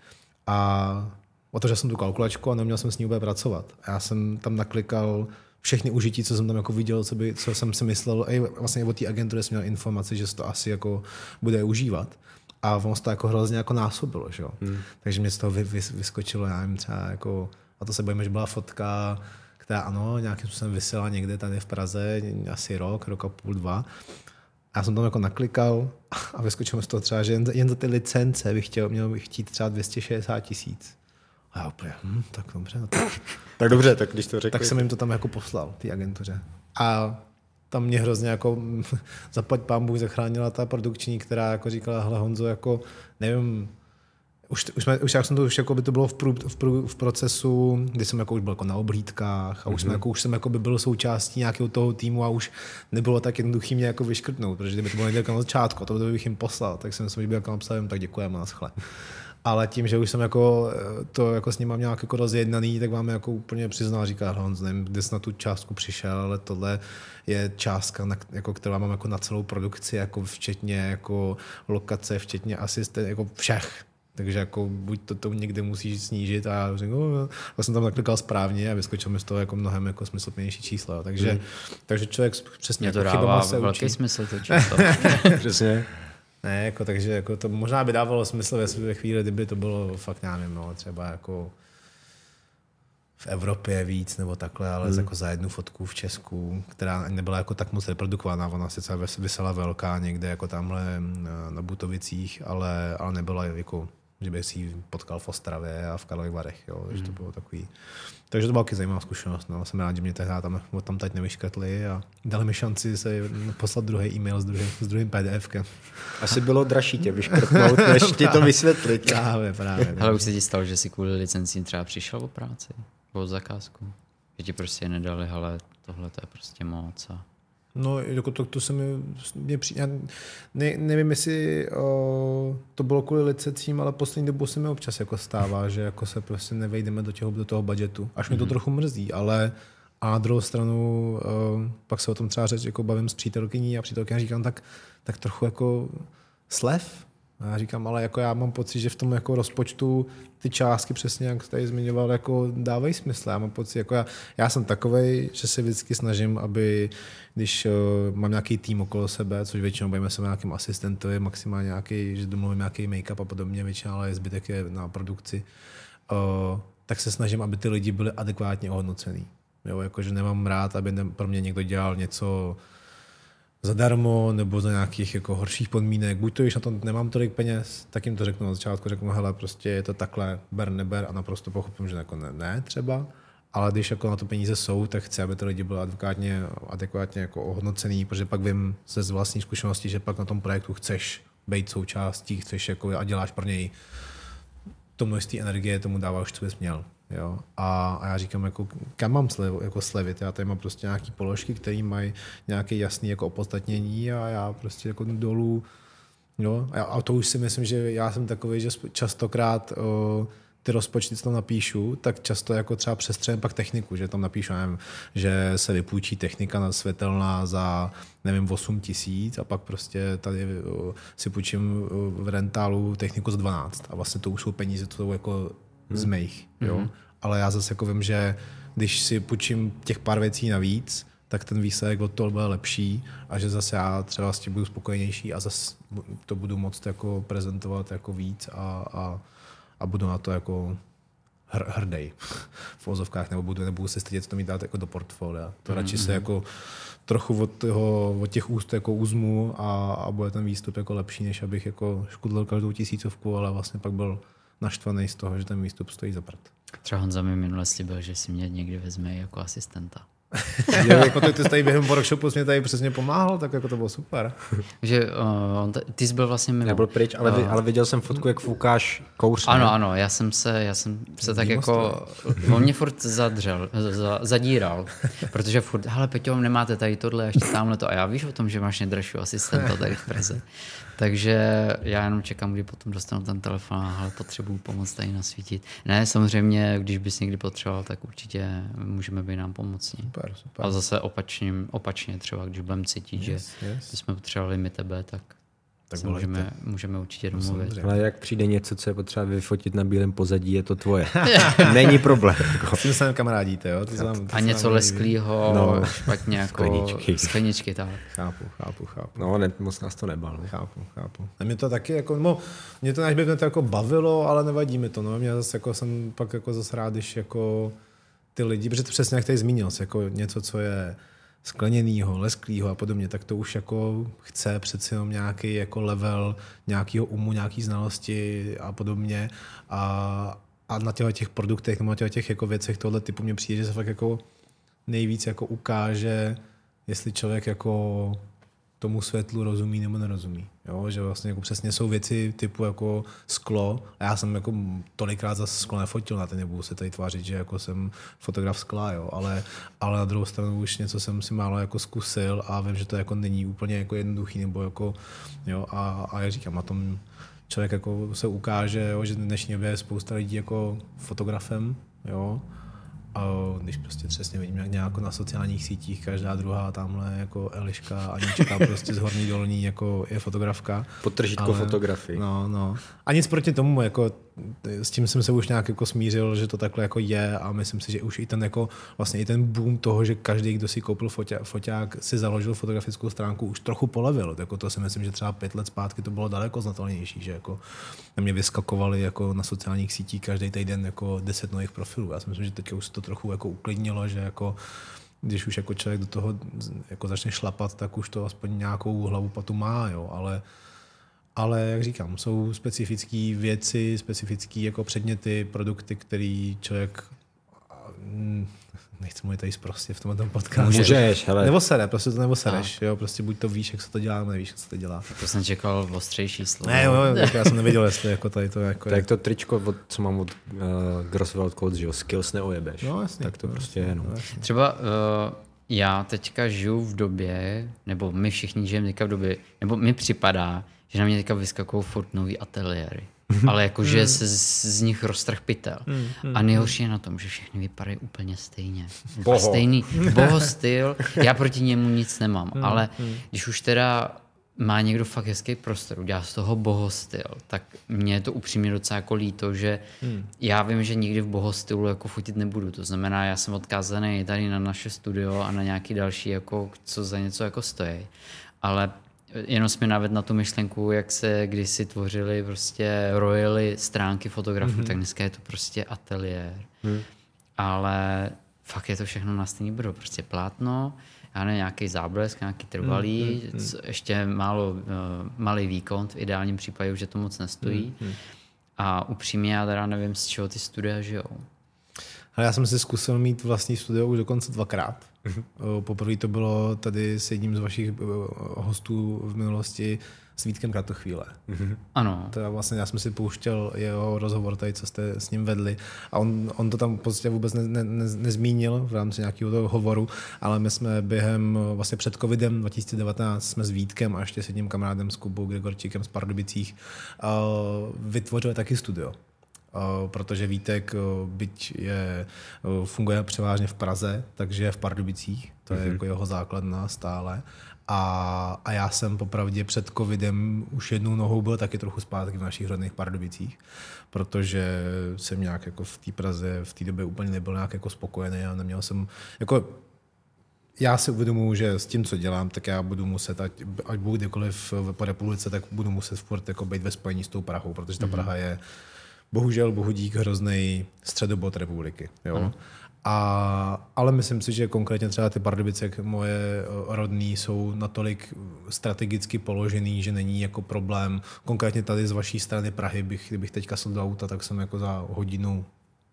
A otevřel jsem tu kalkulačku a neměl jsem s ní úplně pracovat. A já jsem tam naklikal všechny užití, co jsem tam jako viděl, co, by, co jsem si myslel, i vlastně od té agentury jsem měl informaci, že se to asi jako bude užívat. A on se to jako hrozně jako násobilo, že jo. Hmm. Takže mě z toho vy, vy, vyskočilo, já nevím, třeba jako, a to se bojím, že byla fotka, která ano, nějakým způsobem vysela někde tady v Praze, asi rok, rok a půl, dva. Já jsem tam jako naklikal a vyskočil mi z toho třeba, že jen, jen za ty licence bych chtěl, měl bych chtít třeba 260 tisíc. A já úplně, hm, tak dobře, tak, *laughs* Tak dobře, tak když to řekl. tak jsem jim to tam jako poslal, té agentuře. A tam mě hrozně jako *laughs* zaplať pán Bůh zachránila ta produkční, která jako říkala, hele Honzo, jako nevím, už, už, jsme, už, jak jsem to, už jako by to bylo v, prů, v, prů, v, procesu, kdy jsem jako už byl jako na oblídkách a už, mm-hmm. jsme, jako, už jsem jako by byl součástí nějakého toho týmu a už nebylo tak jednoduché mě jako vyškrtnout, protože kdyby to bylo někde na začátku, to bych jim poslal, tak jsem si byl jako napsal, tak děkujeme a naschle. Ale tím, že už jsem jako to jako s ním mám nějak jako rozjednaný, tak vám jako úplně přiznal, říká Honz, nevím, kde jsi na tu částku přišel, ale tohle je částka, na, jako, kterou mám jako na celou produkci, jako včetně jako lokace, včetně asistent, jako všech. Takže jako buď to, to někde musíš snížit a já řeknu, no, já jsem tam naklikal správně a vyskočil mi z toho jako mnohem jako smysluplnější číslo. Takže, mm. takže člověk přesně Mě to jako dává se velký učí. smysl *laughs* to číslo. Přesně. Ne, jako, takže jako to možná by dávalo smysl ve, chvíli, kdyby to bylo fakt, já nevím, no, třeba jako v Evropě víc nebo takhle, ale hmm. jako za jednu fotku v Česku, která nebyla jako tak moc reprodukovaná, ona sice vysela velká někde jako tamhle na, na Butovicích, ale, ale nebyla jako že bych si ji potkal v Ostravě a v Karlových Varech, jo, takže to bylo takový. Takže to byla taky zajímavá zkušenost, no. jsem rád, že mě tehdy tam, tam teď nevyškrtli a dali mi šanci se poslat druhý e-mail s druhým, s druhým PDFkem. Asi bylo dražší tě vyškrtnout, *laughs* než ti to vysvětlit. Právě, právě. Ale už se ti stalo, že si kvůli licencím třeba přišel o práci, o zakázku. Že ti prostě nedali, ale tohle to je prostě moc. A... No, jako to, to se mi, mě při, já ne, nevím, jestli o, to bylo kvůli licencím, ale poslední dobu se mi občas jako stává, že jako se prostě nevejdeme do, těho, do toho budgetu. Až mm-hmm. mě to trochu mrzí, ale a druhou stranu o, pak se o tom třeba řeč, jako bavím s přítelkyní a přítelkyně říkám, tak, tak trochu jako slev, a já říkám, ale jako já mám pocit, že v tom jako rozpočtu ty částky, přesně jak jste zmiňoval, jako dávají smysl. Já mám pocit, jako já, já jsem takovej, že se vždycky snažím, aby když uh, mám nějaký tým okolo sebe, což většinou bavíme se nějakým asistentovi, maximálně nějaký, že domluvím nějaký make-up a podobně, většina, ale zbytek je na produkci, uh, tak se snažím, aby ty lidi byli adekvátně ohodnocený. Jo, jakože nemám rád, aby ne, pro mě někdo dělal něco, zadarmo nebo za nějakých jako horších podmínek. Buď to, když na to nemám tolik peněz, tak jim to řeknu na začátku, řeknu, hele, prostě je to takhle, ber, neber a naprosto pochopím, že jako ne, ne třeba, ale když jako na to peníze jsou, tak chci, aby ty lidi byly adekvátně, adekvátně jako ohodnocený, protože pak vím ze z vlastní zkušenosti, že pak na tom projektu chceš být součástí, chceš jako a děláš pro něj to množství energie, tomu dáváš, co bys měl. Jo? A, a, já říkám, jako, kam mám slev, jako slevit? Já tady mám prostě nějaké položky, které mají nějaké jasné jako opodstatnění a já prostě jako dolů Jo? A, to už si myslím, že já jsem takový, že častokrát o, ty rozpočty, co tam napíšu, tak často jako třeba přestřelím pak techniku, že tam napíšu, nevím, že se vypůjčí technika na světelná za, nevím, 8 tisíc a pak prostě tady si půjčím v rentálu techniku za 12 a vlastně to už jsou peníze, to jsou jako z mých, jo. Mm-hmm. Ale já zase jako vím, že když si půjčím těch pár věcí navíc, tak ten výsledek od toho bude lepší a že zase já třeba s tím budu spokojenější a zase to budu moct jako prezentovat jako víc a, a, a budu na to jako hr, hrdej v vozovkách, nebo budu, nebudu se stydět to mít dát jako do portfolia. To mm-hmm. radši se jako trochu od, toho, od těch úst jako uzmu a, a bude ten výstup jako lepší, než abych jako škudlil každou tisícovku, ale vlastně pak byl naštvaný z toho, že ten výstup stojí za prd. Třeba Honza mi minule slíbil, že si mě někdy vezme jako asistenta. *laughs* jo, jako ty, ty jsi tady během workshopu jsi mě tady přesně pomáhal, tak jako to bylo super. *laughs* že uh, ty jsi byl vlastně mimo. Nebyl pryč, ale, uh, ale viděl jsem fotku, jak foukáš kouř. Ano, ne? ano, já jsem se, já jsem se tak jako, *laughs* on mě furt zadřel, za, zadíral, protože furt, hele Peťo, nemáte tady tohle, ještě tamhle to a já víš o tom, že máš nejdražšího asistenta tady v Praze. Takže já jenom čekám, kdy potom dostanu ten telefon a ale potřebuju pomoc tady nasvítit. Ne, samozřejmě, když bys někdy potřeboval, tak určitě můžeme být nám pomocní. Super, super. A zase opačně, opačně třeba, když budeme cítit, yes, že yes. jsme potřebovali my tebe, tak tak můžeme, můžeme určitě no, domluvit. Ale jak přijde něco, co je potřeba vyfotit na bílém pozadí, je to tvoje. *laughs* *laughs* Není problém. Jako. S tím se kamarádíte, jo? To znám, to a něco lesklýho, no, špatně jako skleničky. skleničky tak. Chápu, chápu, chápu. No, ne, moc nás to nebalo. No. Chápu, chápu. A mě to taky jako, no, mě to, by mě to jako bavilo, ale nevadí mi to, no. Mě zase jako jsem pak jako zase rád, když jako ty lidi, protože to přesně jak tady zmínil, jako něco, co je skleněnýho, lesklýho a podobně, tak to už jako chce přeci jenom nějaký jako level nějakého umu, nějaký znalosti a podobně. A, a na těchto těch produktech nebo na těchto těch jako věcech tohle typu mě přijde, že se fakt jako nejvíc jako ukáže, jestli člověk jako tomu světlu rozumí nebo nerozumí. Jo? Že vlastně jako přesně jsou věci typu jako sklo a já jsem jako tolikrát za sklo nefotil na ten nebudu se tady tvářit, že jako jsem fotograf skla, jo? Ale, ale na druhou stranu už něco jsem si málo jako zkusil a vím, že to jako není úplně jako jednoduchý nebo jako, jo? A, a jak říkám, na tom člověk jako se ukáže, jo? že dnešní době je spousta lidí jako fotografem, jo? A když prostě přesně vidím, jak nějak na sociálních sítích každá druhá tamhle jako Eliška Anička *laughs* prostě z horní dolní jako je fotografka. Potržítko ale, fotografii. No, no. A nic proti tomu, jako s tím jsem se už nějak jako smířil, že to takhle jako je a myslím si, že už i ten jako vlastně i ten boom toho, že každý, kdo si koupil foťák, si založil fotografickou stránku, už trochu polevil. Jako to si myslím, že třeba pět let zpátky to bylo daleko znatelnější, že jako na mě vyskakovali jako na sociálních sítích každý týden jako deset nových profilů. Já si myslím, že teď už to trochu jako uklidnilo, že jako když už jako člověk do toho jako začne šlapat, tak už to aspoň nějakou hlavu patu má, jo, ale ale jak říkám, jsou specifické věci, specifické jako předměty, produkty, který člověk nechci mluvit tady prostě v tomhle podcastu. Můžeš, hele. Nebo sere, prostě to nebo sereš, jo, prostě buď to víš, jak se to dělá, nebo nevíš, jak se to dělá. To jsem čekal ostřejší slovo. Ne, jo, jo, já jsem nevěděl, jestli jako tady to jako Tak je. to tričko, od, co mám od uh, Grosswell Codes, že jo, skills neojebeš. No, jasně. Tak to no, prostě je, no. no Třeba uh, já teďka žiju v době, nebo my všichni žijeme teďka v době, nebo mi připadá, že na mě teďka vyskakují furt nový ateliéry. Ale jakože se z, z nich roztrh pytel. A nejhorší je na tom, že všechny vypadají úplně stejně. Boho. A stejný *laughs* boho styl. Já proti němu nic nemám, ale když už teda má někdo fakt hezký prostor, udělá z toho bohostyl, tak mě je to upřímně docela jako líto, že hmm. já vím, že nikdy v bohostylu jako fotit nebudu. To znamená, já jsem odkázaný tady na naše studio a na nějaký další, jako, co za něco jako stojí. Ale jenom jsme naved na tu myšlenku, jak se kdysi tvořili prostě royally stránky fotografů, mm-hmm. tak dneska je to prostě ateliér. Mm. Ale fakt je to všechno na stejný budou. Prostě plátno, já nevím, nějaký záblesk, nějaký trvalý, mm, mm, mm. ještě málo, uh, malý výkon, v ideálním případě už je to moc nestojí. Mm, mm. A upřímně já teda nevím, z čeho ty studia žijou. Ale já jsem si zkusil mít vlastní studio už dokonce dvakrát. Mm-hmm. Poprvé to bylo tady s jedním z vašich eh, hostů v minulosti s Vítkem Kratochvíle. Mm-hmm. Ano. To vlastně já jsem si pouštěl jeho rozhovor tady, co jste s ním vedli a on, on to tam prostě vůbec ne, ne, ne, nezmínil v rámci nějakého toho hovoru, ale my jsme během vlastně před covidem 2019 jsme s Vítkem a ještě s jedním kamarádem s Kubou Gregorčíkem z Pardubicích uh, vytvořili taky studio. Eh, protože Vítek, eh, byť je, eh, funguje převážně v Praze, takže je v Pardubicích, to je mm-hmm. jako jeho základna stále. A, a já jsem popravdě před covidem už jednou nohou byl taky trochu zpátky v našich rodných Pardubicích, protože jsem nějak jako v té Praze v té době úplně nebyl nějak jako spokojený a neměl jsem, jako já si uvědomuji, že s tím, co dělám, tak já budu muset, ať, ať budu kdekoliv po republice, tak budu muset furt jako být ve spojení s tou Prahou, protože ta mm-hmm. Praha je bohužel bohudík hrozný středobod republiky. Jo? A, ale myslím si, že konkrétně třeba ty Pardubice, moje eh, rodní, jsou natolik strategicky položený, že není jako problém. Konkrétně tady z vaší strany Prahy, bych, kdybych teďka sedl do auta, tak jsem jako za hodinu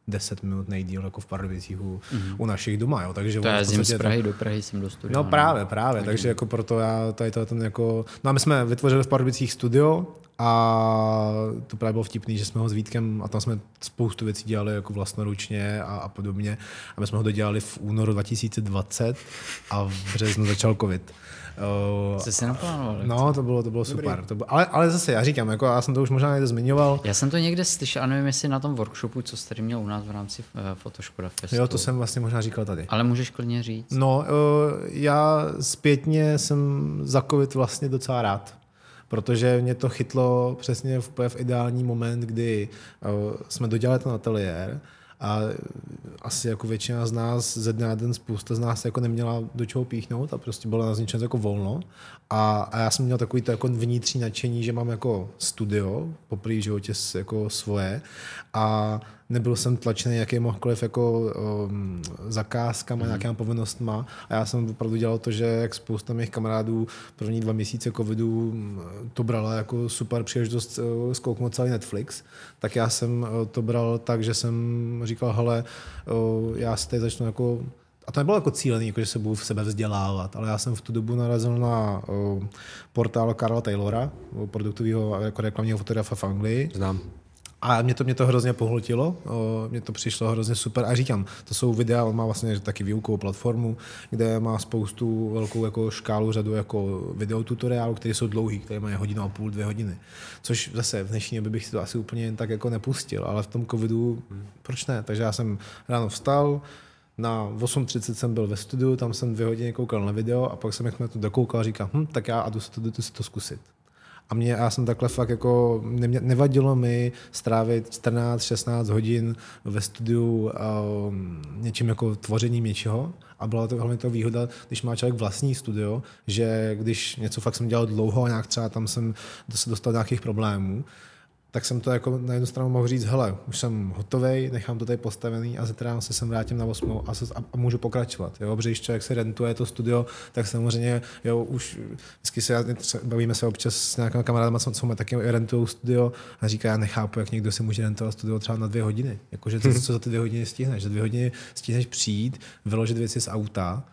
10 minut nejdíl jako v Pardubicích u, mm-hmm. u našich doma. Jo. Takže to já jezdím z Prahy do Prahy, jsem do studia. No právě, právě, takže jako proto já tady to ten jako... No a my jsme vytvořili v Pardubicích studio a to právě bylo vtipný, že jsme ho s Vítkem a tam jsme spoustu věcí dělali jako vlastnoručně a, a podobně. A my jsme ho dodělali v únoru 2020 a v březnu začal covid. Uh, Jste si naplánovali? No, to bylo, to bylo super. To bylo, ale, ale zase já říkám, jako já jsem to už možná někde zmiňoval. Já jsem to někde slyšel, a nevím, jestli na tom workshopu, co jste měl u nás v rámci uh, Photoškoda Festu. Jo, to jsem vlastně možná říkal tady. Ale můžeš klidně říct. No, uh, já zpětně jsem za covid vlastně docela rád protože mě to chytlo přesně v, v ideální moment, kdy uh, jsme dodělali ten ateliér a asi jako většina z nás ze dne na den spousta z nás jako neměla do čeho píchnout a prostě bylo na zničeno jako volno. A, a, já jsem měl takový to jako vnitřní nadšení, že mám jako studio, poprvé v životě jako svoje a nebyl jsem tlačený jakýmkoliv jako um, zakázkama, mm. nějakýma povinnostma a já jsem opravdu dělal to, že jak spousta mých kamarádů první dva měsíce covidu mm, to brala jako super příležitost uh, zkouknout celý Netflix, tak já jsem uh, to bral tak, že jsem říkal, hele, uh, já se tady začnu jako a to nebylo jako cílený, jako že se budu v sebe vzdělávat, ale já jsem v tu dobu narazil na uh, portál Karla Taylora, produktového jako reklamního fotografa v Anglii. Znám. A mě to, mě to hrozně pohltilo, mě to přišlo hrozně super. A říkám, to jsou videa, on má vlastně taky výukovou platformu, kde má spoustu velkou jako škálu, řadu jako videotutoriálů, které jsou dlouhý, které mají hodinu a půl, dvě hodiny. Což zase v dnešní době bych si to asi úplně tak jako nepustil, ale v tom covidu, proč ne? Takže já jsem ráno vstal, na 8.30 jsem byl ve studiu, tam jsem dvě hodiny koukal na video a pak jsem jak to dokoukal říkal, hm, tak já a jdu si to, jdu si to zkusit. A mě, já jsem takhle fakt jako, ne, nevadilo mi strávit 14-16 hodin ve studiu um, něčím jako tvořením něčeho. A byla to hlavně to výhoda, když má člověk vlastní studio, že když něco fakt jsem dělal dlouho a nějak třeba tam jsem se dostal nějakých problémů, tak jsem to jako na jednu stranu mohl říct, hele, už jsem hotový, nechám to tady postavený a zítra se sem vrátím na 8 a, se, a, můžu pokračovat. Jo? Protože když člověk se rentuje to studio, tak samozřejmě jo, už vždycky se bavíme se občas s nějakými kamarádama, co, co taky rentují studio a říká, já nechápu, jak někdo si může rentovat studio třeba na dvě hodiny. Jakože co, *laughs* co za ty dvě hodiny stihneš? Za dvě hodiny stihneš přijít, vyložit věci z auta,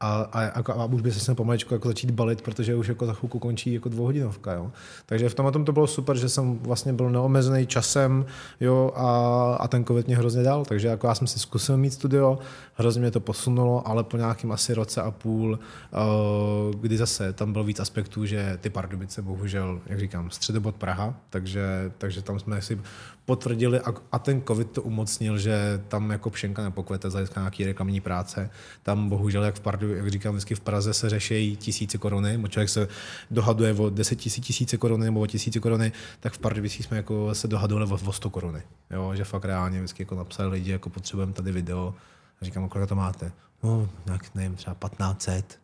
a, a, a, a už by se pomaličku jako začít balit, protože už jako za chvilku končí jako dvouhodinovka. Jo. Takže v tomhle tom to bylo super, že jsem vlastně byl neomezený časem jo, a, a ten covid mě hrozně dal. Takže jako já jsem si zkusil mít studio, hrozně mě to posunulo, ale po nějakým asi roce a půl, uh, kdy zase tam bylo víc aspektů, že ty Pardubice bohužel, jak říkám, středobod Praha, takže, takže tam jsme si potvrdili a, a ten covid to umocnil, že tam jako pšenka nepokvete z hlediska nějaký reklamní práce. Tam bohužel, jak v Pardu, jak říkám vždycky v Praze se řeší tisíce koruny, člověk se dohaduje o 10 tisíc tisíce koruny nebo o tisíce koruny, tak v Pardubicích jsme jako se dohadovali o, o 100 koruny. Jo, že fakt reálně vždycky jako napsali lidi, jako potřebujeme tady video. A říkám, kolik to máte? No, nějak, nevím, třeba 1500.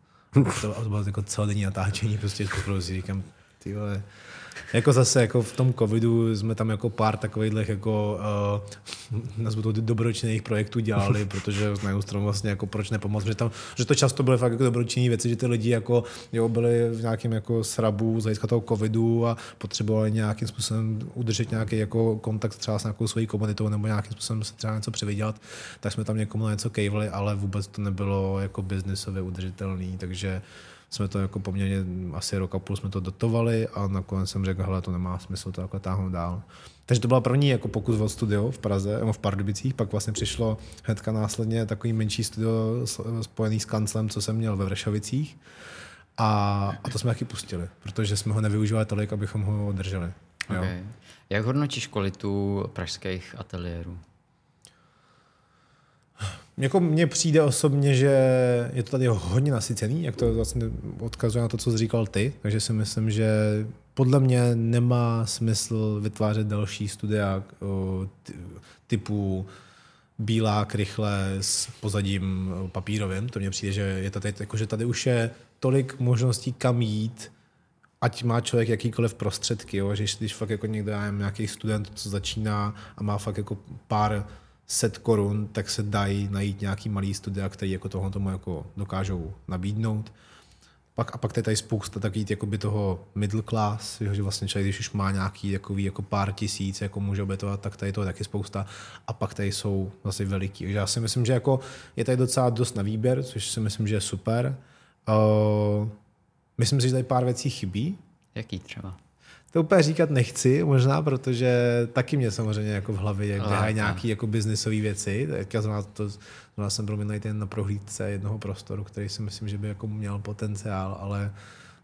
to, to bylo jako celodenní natáčení, prostě jako si říkám, ty vole, jako zase jako v tom covidu jsme tam jako pár takových jako uh, to dobročinných projektů dělali, protože na jednu stranu vlastně jako proč nepomoct, že, tam, že to často byly fakt jako dobročinné věci, že ty lidi jako jo, byli v nějakém jako srabu z hlediska toho covidu a potřebovali nějakým způsobem udržet nějaký jako kontakt třeba s nějakou svojí komunitou nebo nějakým způsobem se třeba něco přivydělat, tak jsme tam někomu na něco kejvli, ale vůbec to nebylo jako biznisově udržitelný, takže jsme to jako poměrně asi rok a půl jsme to dotovali a nakonec jsem řekl, hele, to nemá smysl to jako táhnout dál. Takže to byla první jako pokus o studio v Praze, v Pardubicích, pak vlastně přišlo hnedka následně takový menší studio spojený s kanclem, co jsem měl ve Vršovicích. A, a to jsme taky pustili, protože jsme ho nevyužívali tolik, abychom ho drželi. Okay. Jak hodnotíš kvalitu pražských ateliérů? Jako mně přijde osobně, že je to tady hodně nasycený, jak to vlastně odkazuje na to, co jsi říkal ty, takže si myslím, že podle mě nemá smysl vytvářet další studia typu bílá rychle s pozadím papírovým. To mně přijde, že je tady, jako, že tady už je tolik možností, kam jít, ať má člověk jakýkoliv prostředky, jo? že když fakt jako někdo, já nějaký student, co začíná a má fakt jako pár set korun, tak se dají najít nějaký malý studia, který jako tohle tomu jako dokážou nabídnout. Pak, a pak tady, tady spousta takový jakoby toho middle class, že vlastně člověk, když už má nějaký jakový, jako pár tisíc, jako může obětovat, tak tady to je taky spousta. A pak tady jsou zase veliký. Takže já si myslím, že jako je tady docela dost na výběr, což si myslím, že je super. Uh, myslím si, že tady pár věcí chybí. Jaký třeba? To úplně říkat nechci, možná, protože taky mě samozřejmě jako v hlavě jak běhají nějaké jako biznisové věci. Tak já znamená, to, znamená, jsem byl minulý na prohlídce jednoho prostoru, který si myslím, že by jako měl potenciál, ale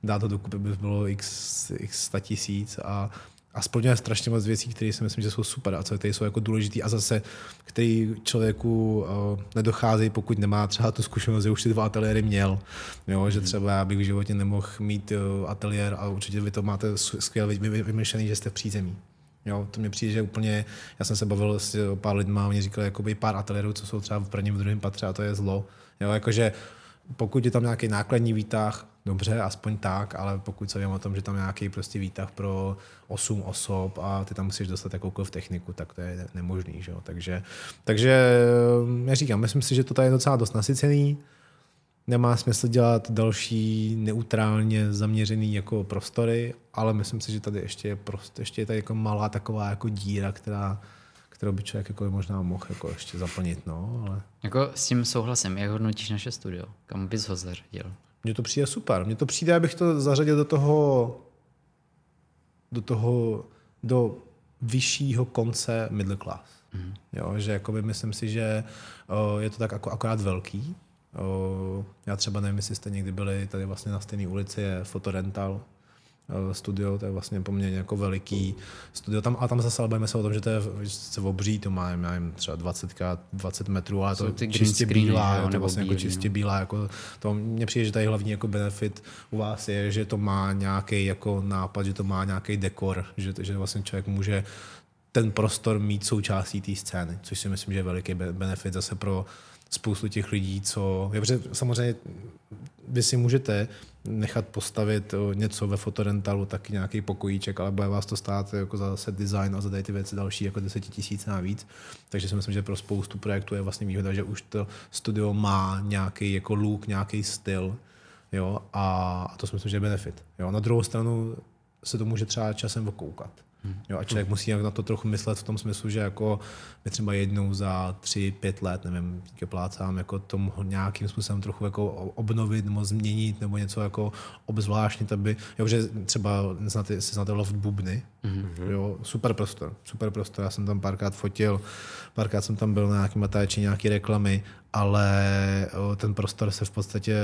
dát to dokupy by bylo x, x tisíc a a splňuje strašně moc věcí, které si myslím, že jsou super a co tady jsou jako důležitý a zase, který člověku uh, nedochází, pokud nemá třeba tu zkušenost, že už ty dva ateliéry měl. Jo, že mhm. třeba já bych v životě nemohl mít uh, ateliér a určitě vy to máte skvěle vymyšlený, že jste v přízemí. Jo, to mě přijde, že úplně, já jsem se bavil s pár lidmi a oni říkali jakoby pár ateliérů, co jsou třeba v prvním, v druhém patře a to je zlo. Jo, jakože pokud je tam nějaký nákladní výtah, dobře, aspoň tak, ale pokud se vím o tom, že tam nějaký prostě výtah pro 8 osob a ty tam musíš dostat jakoukoliv techniku, tak to je nemožný, že jo? Takže, takže já říkám, myslím si, že to tady je docela dost nasycený, nemá smysl dělat další neutrálně zaměřený jako prostory, ale myslím si, že tady ještě je, prostě, ještě je tady jako malá taková jako díra, která, kterou by člověk jako možná mohl jako ještě zaplnit. No, ale... Jako s tím souhlasím. Jak hodnotíš naše studio? Kam bys ho zařadil? Mně to přijde super. Mně to přijde, abych to zařadil do toho do toho, do vyššího konce middle class. Mm. Jo, že jakoby myslím si, že o, je to tak jako akorát velký, já třeba nevím, jestli jste někdy byli tady vlastně na stejné ulici, je Fotorental studio, to je vlastně poměrně jako veliký studio. Tam, a tam zase bavíme se o tom, že to je se obří, to má nevím, třeba 20 20 metrů, ale to je čistě bílá, jo, to je vlastně jako čistě bílá. Jako, to mně přijde, že tady hlavní jako benefit u vás je, že to má nějaký jako nápad, že to má nějaký dekor, že, že vlastně člověk může ten prostor mít součástí té scény, což si myslím, že je veliký benefit zase pro spoustu těch lidí, co... Dobře, samozřejmě vy si můžete nechat postavit něco ve fotorentalu, taky nějaký pokojíček, ale bude vás to stát jako za set design a za ty věci další jako 10 tisíc navíc. Takže si myslím, že pro spoustu projektů je vlastně výhoda, že už to studio má nějaký jako look, nějaký styl, jo, a, to si myslím, že je benefit. Jo. Na druhou stranu se to může třeba časem okoukat. Hmm. Jo, a člověk musí na to trochu myslet v tom smyslu, že jako my třeba jednou za tři, pět let, nevím, plácám, jako to mohl nějakým způsobem trochu jako obnovit nebo změnit nebo něco jako obzvláštnit, aby, jo, že třeba znáte, si znáte Loft Bubny, mm-hmm. jo, super prostor, super prostor, já jsem tam párkrát fotil, párkrát jsem tam byl na nějaký matáči, nějaké reklamy, ale ten prostor se v podstatě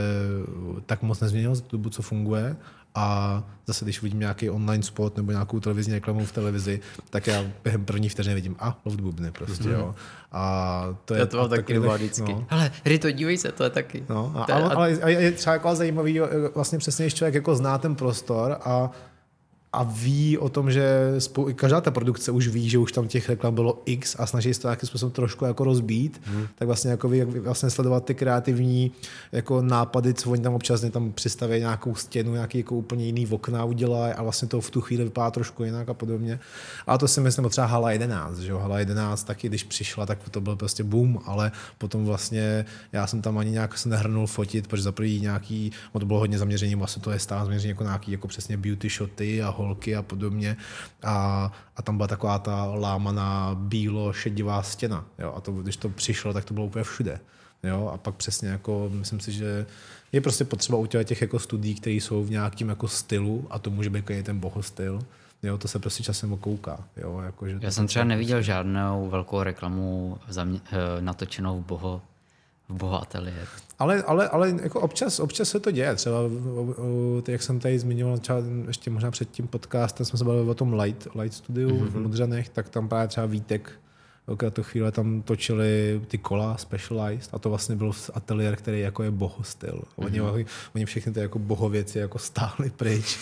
tak moc nezměnil z dobu, co funguje a zase, když vidím nějaký online spot nebo nějakou televizní reklamu v televizi, tak já během první vteřiny vidím, a loft bubny prostě, mm-hmm. jo. A to je... Já to mám taky doma vždycky. No. Ale Rito, dívej se, to je taky. No, a, ale, ale, ale, je třeba jako zajímavý, vlastně přesně, když člověk jako zná ten prostor a a ví o tom, že spou- každá ta produkce už ví, že už tam těch reklam bylo X a snaží se to nějakým způsobem trošku jako rozbít, hmm. tak vlastně jako vy, vlastně sledovat ty kreativní jako nápady, co oni tam občas tam přistaví nějakou stěnu, nějaký jako úplně jiný okna udělají a vlastně to v tu chvíli vypadá trošku jinak a podobně. A to si myslím třeba Hala 11, že jo, Hala 11 taky, když přišla, tak to byl prostě boom, ale potom vlastně já jsem tam ani nějak se nehrnul fotit, protože za první nějaký, to bylo hodně zaměření, vlastně to je stále zaměření jako nějaký jako přesně beauty shoty a holky a podobně. A, a tam byla taková ta lámaná bílo-šedivá stěna. Jo? A to, když to přišlo, tak to bylo úplně všude. Jo? A pak přesně jako, myslím si, že je prostě potřeba udělat těch jako studií, které jsou v nějakém jako stylu a to může být i ten bohostyl. Jo, to se prostě časem okouká. Jo, jako, že Já jsem třeba neviděl prostě... žádnou velkou reklamu zamě- eh, natočenou v boho v boha. Ale, ale, ale jako občas, občas se to děje. Třeba, jak jsem tady zmiňoval, třeba ještě možná před tím podcastem jsme se bavili o tom Light, Light Studio mm-hmm. v Modřanech, tak tam právě třeba Vítek velké to chvíle tam točili ty kola Specialized a to vlastně byl ateliér, který jako je bohostyl. Oni, mm-hmm. oni všechny ty jako bohověci jako stáhli pryč,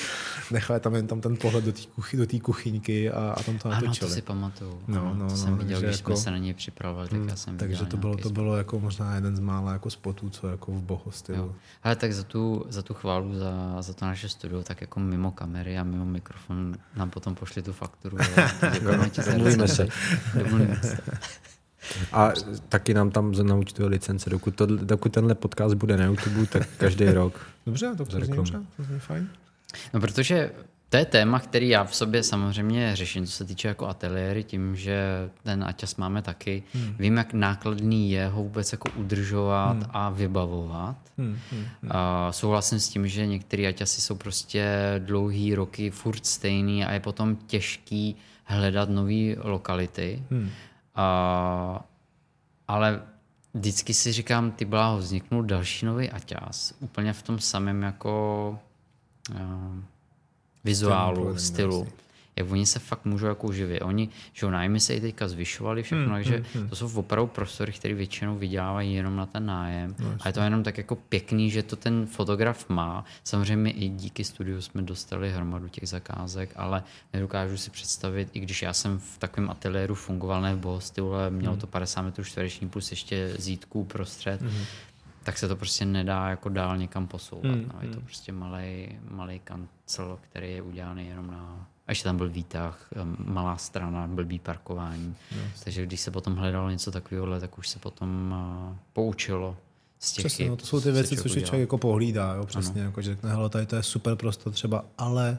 nechali tam jen tam ten pohled do té kuchy, do kuchyňky a, a tam to natočili. Ano, to si pamatuju. No, no, no, to jsem no, viděl, když jako, jsme se na něj připravovali, tak hmm, já jsem Takže to bylo, to bylo jako možná jeden z mála jako spotů, co jako v bohostylu. Ale tak za tu, za tu chválu, za, za to naše studio, tak jako mimo kamery a mimo mikrofon nám potom pošli tu fakturu. *laughs* Děkujeme ti za se. se. A taky nám tam naučtuje licence. Dokud, to, dokud tenhle podcast bude na YouTube, tak každý *laughs* rok. Dobře, to zní dobře, to zní fajn. No protože to je téma, který já v sobě samozřejmě řeším, co se týče jako ateliéry, tím, že ten aťas máme taky. Hmm. Vím, jak nákladný je ho vůbec jako udržovat hmm. a vybavovat. Hmm. Hmm. Hmm. A souhlasím s tím, že některé aťasy jsou prostě dlouhý roky furt stejný a je potom těžký hledat nové lokality. Hmm. A, ale vždycky si říkám, ty bláho, vzniknul další nový Aťas, úplně v tom samém jako uh, vizuálu, stylu. Vlastně jak oni se fakt můžou jako uživit. Oni, že nájmy se i teďka zvyšovali všechno, hmm, takže hmm, hmm. to jsou opravdu prostory, které většinou vydělávají jenom na ten nájem. No, a je to jenom tak jako pěkný, že to ten fotograf má. Samozřejmě i díky studiu jsme dostali hromadu těch zakázek, ale nedokážu si představit, i když já jsem v takovém ateliéru fungoval, ne v bohostylu, ale mělo hmm. to 50 metrů čtvereční plus ještě zítku prostřed, hmm tak se to prostě nedá jako dál někam posouvat. Hmm, no. Je to hmm. prostě malý, malý kancel, který je udělaný jenom na... A ještě tam byl výtah, malá strana, blbý parkování. Takže když se potom hledalo něco takového, tak už se potom uh, poučilo z těch Přesně, chyb, no, to jsou ty věci, co si člověk jako pohlídá, jo, přesně, jako, že řekne, hele, tady to je super prostor třeba, ale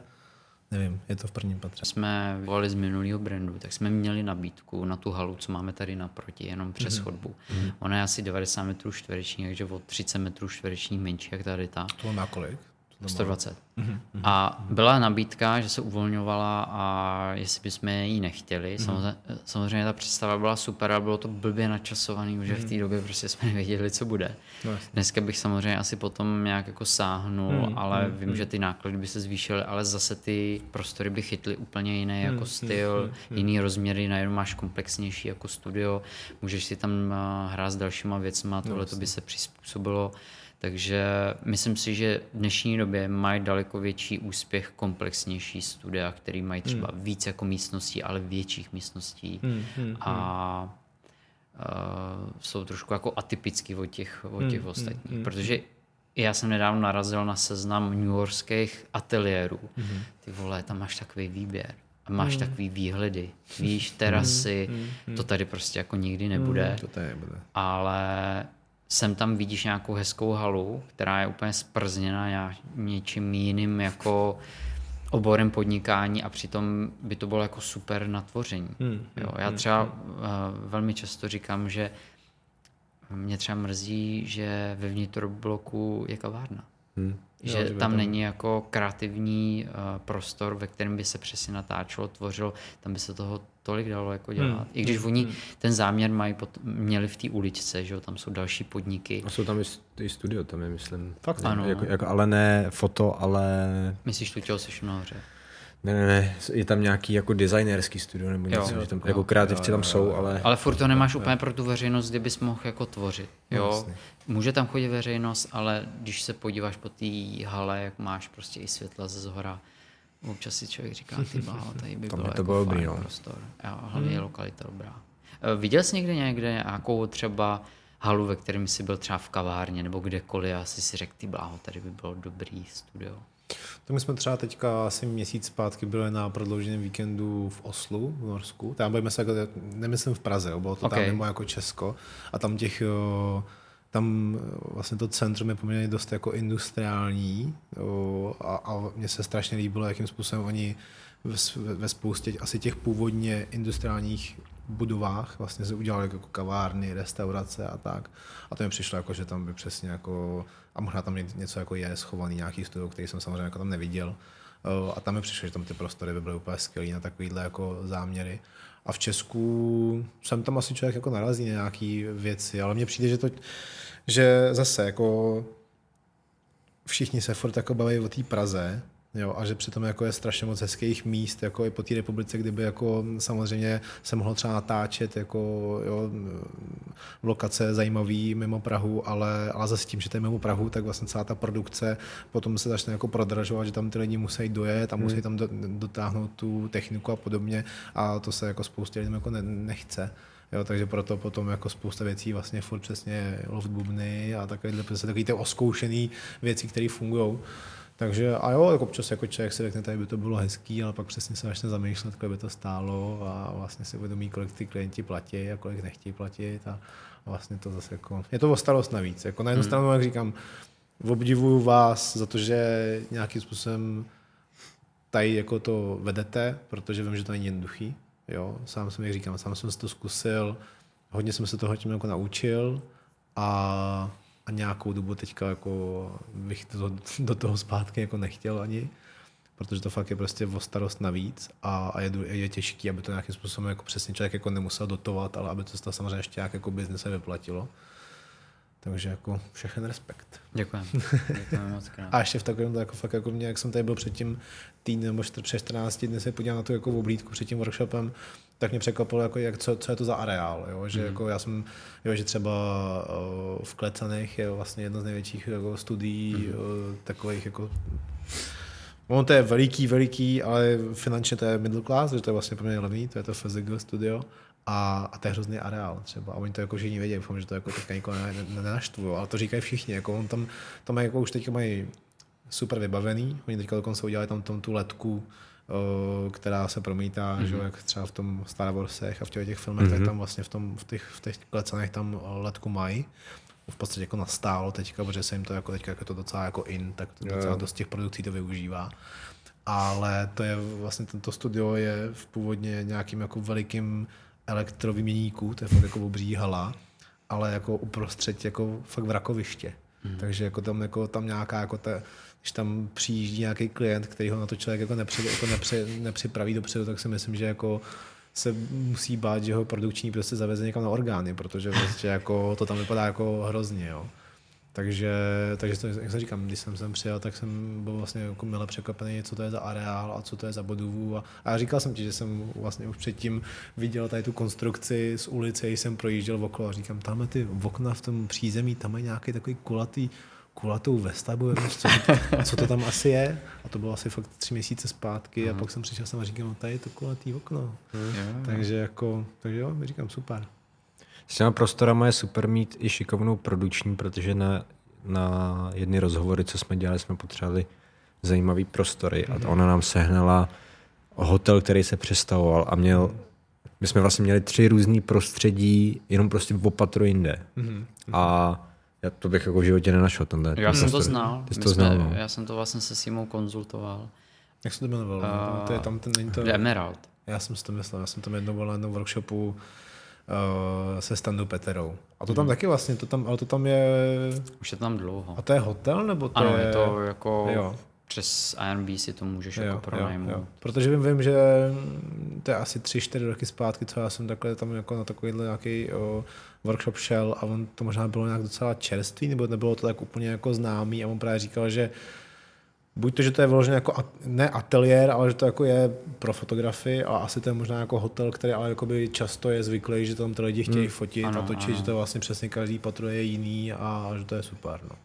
nevím, je to v prvním patře. jsme volali z minulého brandu, tak jsme měli nabídku na tu halu, co máme tady naproti, jenom přes chodbu. Ona je asi 90 metrů čtverečních, takže o 30 metrů čtverečních menší, jak tady ta. To na kolik? To bylo- 120. Mhm, A byla nabídka, že se uvolňovala a jestli bychom ji nechtěli. Mhm. Samozřejmě, samozřejmě ta představa byla super a bylo to blbě načasovaný, že v té době prostě jsme nevěděli, co bude. Mhm. No. Dneska bych samozřejmě asi potom nějak jako sáhnul, Hmm, ale vím, že ty náklady by se zvýšily, ale zase ty prostory by chytly úplně jiný Hmm, jako styl, jiný rozměry, najednou máš komplexnější jako studio, můžeš si tam uh, hrát s dalšíma věcma, tohle to by se přizpůsobilo. Takže myslím si, že v dnešní době mají daleko větší úspěch komplexnější studia, který mají třeba víc jako místností, ale větších místností. a uh, jsou trošku jako atypický od těch, od těch ostatních. Protože já jsem nedávno narazil na seznam newyorských ateliérů. Ty vole, tam máš takový výběr. A máš takový výhledy. *laughs* Víš, terasy, to tady prostě jako nikdy nebude To tady bude. ale sem tam vidíš nějakou hezkou halu, která je úplně sprzněna ně- něčím jiným jako oborem podnikání a přitom by to bylo jako super natvoření. Hmm, Jo, já třeba uh, velmi často říkám, že mě třeba mrzí, že ve vnitrobloku je kavárna. Hmm. Že Jo, že tam tam- není jako kreativní uh, prostor, ve kterém by se přesně natáčelo, tvořilo, tam by se toho tolik dalo jako dělat. Hmm, I když oni ten záměr mají pot, měli v té uličce, že jo, tam jsou další podniky. A jsou tam i, st- i studio, tam je, myslím. Fakt? Ano. Jako, jako, ale ne foto, ale... Myslíš tu tělocvičnu nahoře? Ne, ne, ne, je tam nějaký jako designerský studio nebo něco, Jo. že tam jako kreativci tam jsou, ale... Ale furt to nemáš úplně pro tu veřejnost, kde bys mohl jako tvořit. Jo? jasně. Může tam chodit veřejnost, ale když se podíváš po té hale, jak máš prostě i světla ze zhora, občas si člověk říká, ty *laughs* bláho, tady by Tam bylo by to jako bylo fajn dobrý, no. prostor. Jo, hlavně je lokalita dobrá. Eh, Viděl jsi někde někde nějakou třeba halu, ve kterém jsi byl třeba v kavárně nebo kdekoliv a jsi si řekl, ty bláho, tady by bylo dobrý studio. To my jsme třeba teďka asi měsíc zpátky byli na prodlouženém víkendu v Oslu, v Norsku. Tam byli se jako, nemyslím v Praze, jo, bylo to Okay. tam mimo jako Česko. A tam těch, jo, tam vlastně to centrum je poměrně dost jako industriální jo, a, a mně se strašně líbilo, jakým způsobem oni ve, ve spoustě asi těch původně industriálních budovách vlastně se udělali jako kavárny, restaurace a tak. A to mi přišlo jako, že tam by přesně jako, a možná tam ně- něco jako je schovaný, nějaký studio, který jsem samozřejmě jako tam neviděl. Eh, A tam mi přišlo, že tam ty prostory by byly úplně skvělé na takovýhle jako záměry. A v Česku jsem tam asi člověk jako narazí na nějaký věci, ale mně přijde, že to, že zase jako všichni se furt jako baví o té Praze, Jo, a že přitom jako je strašně moc hezkých míst, jako i po té republice, kdyby jako samozřejmě se mohlo třeba natáčet jako jo, lokace zajímavý mimo Prahu, ale, ale zase tím, že to je mimo Prahu, tak vlastně celá ta produkce potom se začne jako prodražovat, že tam ty lidi musí dojet a musí tam do, dotáhnout tu techniku a podobně a to se jako spoustě lidem jako ne, nechce. Jo, takže proto potom jako spousta věcí vlastně furt přesně loft bubny a takovýhle, prostě takový ty oskoušený věci, které fungují. Takže a jo, jako občas jako člověk si řekne, tady by to bylo hezký, ale pak přesně se začne zamýšlet, kolik by to stálo a vlastně si uvědomí, kolik ty klienti platí a kolik nechtějí platit a, a vlastně to zase jako, je to o starost navíc. Jako na jednu Hmm. stranu, jak říkám, obdivuju vás za to, že nějakým způsobem tady jako to vedete, protože vím, že to není jednoduchý. Jo? Sám jsem, jak říkám, sám jsem si to zkusil, hodně jsem se toho tím jako naučil a, a nějakou dobu teďka jako bych to, do toho zpátky jako nechtěl ani, protože to fakt je prostě o starost navíc a, a je, je těžký, aby to nějakým způsobem jako přesně člověk jako nemusel dotovat, ale aby to se samozřejmě ještě nějak jako biznise vyplatilo. Takže jako všechen respekt. Děkujeme. Děkujeme moc krát. *laughs* A ještě v takovém jako fakt jako mě, jak jsem tady byl před tím týdnem nebo čtyř- před 14 dny se podíval na tu jako oblídku před tím workshopem, tak mě překvapilo, jako, jak, co, co, je to za areál. Jo? Že, jako, já jsem, jo, že třeba uh, v Klecanech je vlastně jedno z největších jako, studií uh, takových jako Ono to je veliký, veliký, ale finančně to je middle class, že to je vlastně poměrně levný, to je to FZG studio. A, a to je hrozný areál třeba. A oni to jako všichni vědí, že to jako teďka nikoho ne, ne, nenaštvu, ale to říkají všichni. Jako on tam, tam mají, jako už teďka mají super vybavený. Oni teďka dokonce udělali tam, tam tu letku, o, která se promítá, mm-hmm. že jak třeba v tom Star Warsech a v těch, těch filmech, mm-hmm. tak tam vlastně v, tom, v těch, v těch klecanech tam letku mají v podstatě jako nastálo teďka, protože se jim to jako teďka jako to docela jako in, tak to docela dost těch produkcí to využívá. Ale to je vlastně tento studio je v původně nějakým jako velikým elektrovyměníků, to je fakt jako obří hala, ale jako uprostřed jako fakt vrakoviště. Hmm. Takže jako tam, jako tam nějaká jako ta, když tam přijíždí nějaký klient, který ho na to člověk jako, nepři, jako nepři, nepřipraví dopředu, tak si myslím, že jako se musí bát, že ho produkční prostě zaveze někam na orgány, protože prostě jako to tam vypadá jako hrozně, jo. Takže, takže to, jak se říkám, když jsem sem přijel, tak jsem byl vlastně jako mile překvapený, co to je za areál a co to je za budovu. A, a říkal jsem ti, že jsem vlastně už předtím viděl tady tu konstrukci z ulice, když jsem projížděl okolo a říkám, tam ty okna v tom přízemí, tam je nějaký takový kulatý kulatou vestabu, co, to, *laughs* co to tam asi je. A to bylo asi fakt tři měsíce zpátky mm. a pak jsem přišel sem a říkal, no tady je to kulatý okno. Mm. Takže jako, takže jo, říkám super. S těma prostorama je super mít i šikovnou produční, protože na, na jedny rozhovory, co jsme dělali, jsme potřebovali zajímavý prostory a mm. ona nám sehnala hotel, který se přestavoval a měl, my jsme vlastně měli tři různý prostředí, jenom prostě v opatru jinde. Mm. A já to bych jako v životě nenašel. Tenhle, já jsem to znal. Ty to znal no. Já jsem to vlastně se Simou konzultoval. Jak se to jmenovalo? Uh, to je tam ten, není to... Emerald. Já jsem si to myslel, já jsem tam jednou byl na jednom workshopu se Standou Peterou. A to tam hmm. taky vlastně, to tam, ale to tam je... Už je tam dlouho. A to je hotel, nebo to ano, je... je to jako... Jo. Přes INB si to můžeš jo, jako pronajmout. Jo, jo. Protože vím, vím, že to je asi tři, čtyři roky zpátky, co já jsem takhle tam jako na takovýhle nějaký o, workshop šel a on to možná bylo nějak docela čerstvý, nebo nebylo to tak úplně jako známý a on právě říkal, že buď to, že to je vyložené jako ne ateliér, ale že to jako je pro fotografii a asi to je možná jako hotel, který ale jakoby často je zvyklý, že tam ty lidi chtějí hmm. fotit ano, a točit, ano. že to vlastně přesně každý patro je jiný a že to je super. No.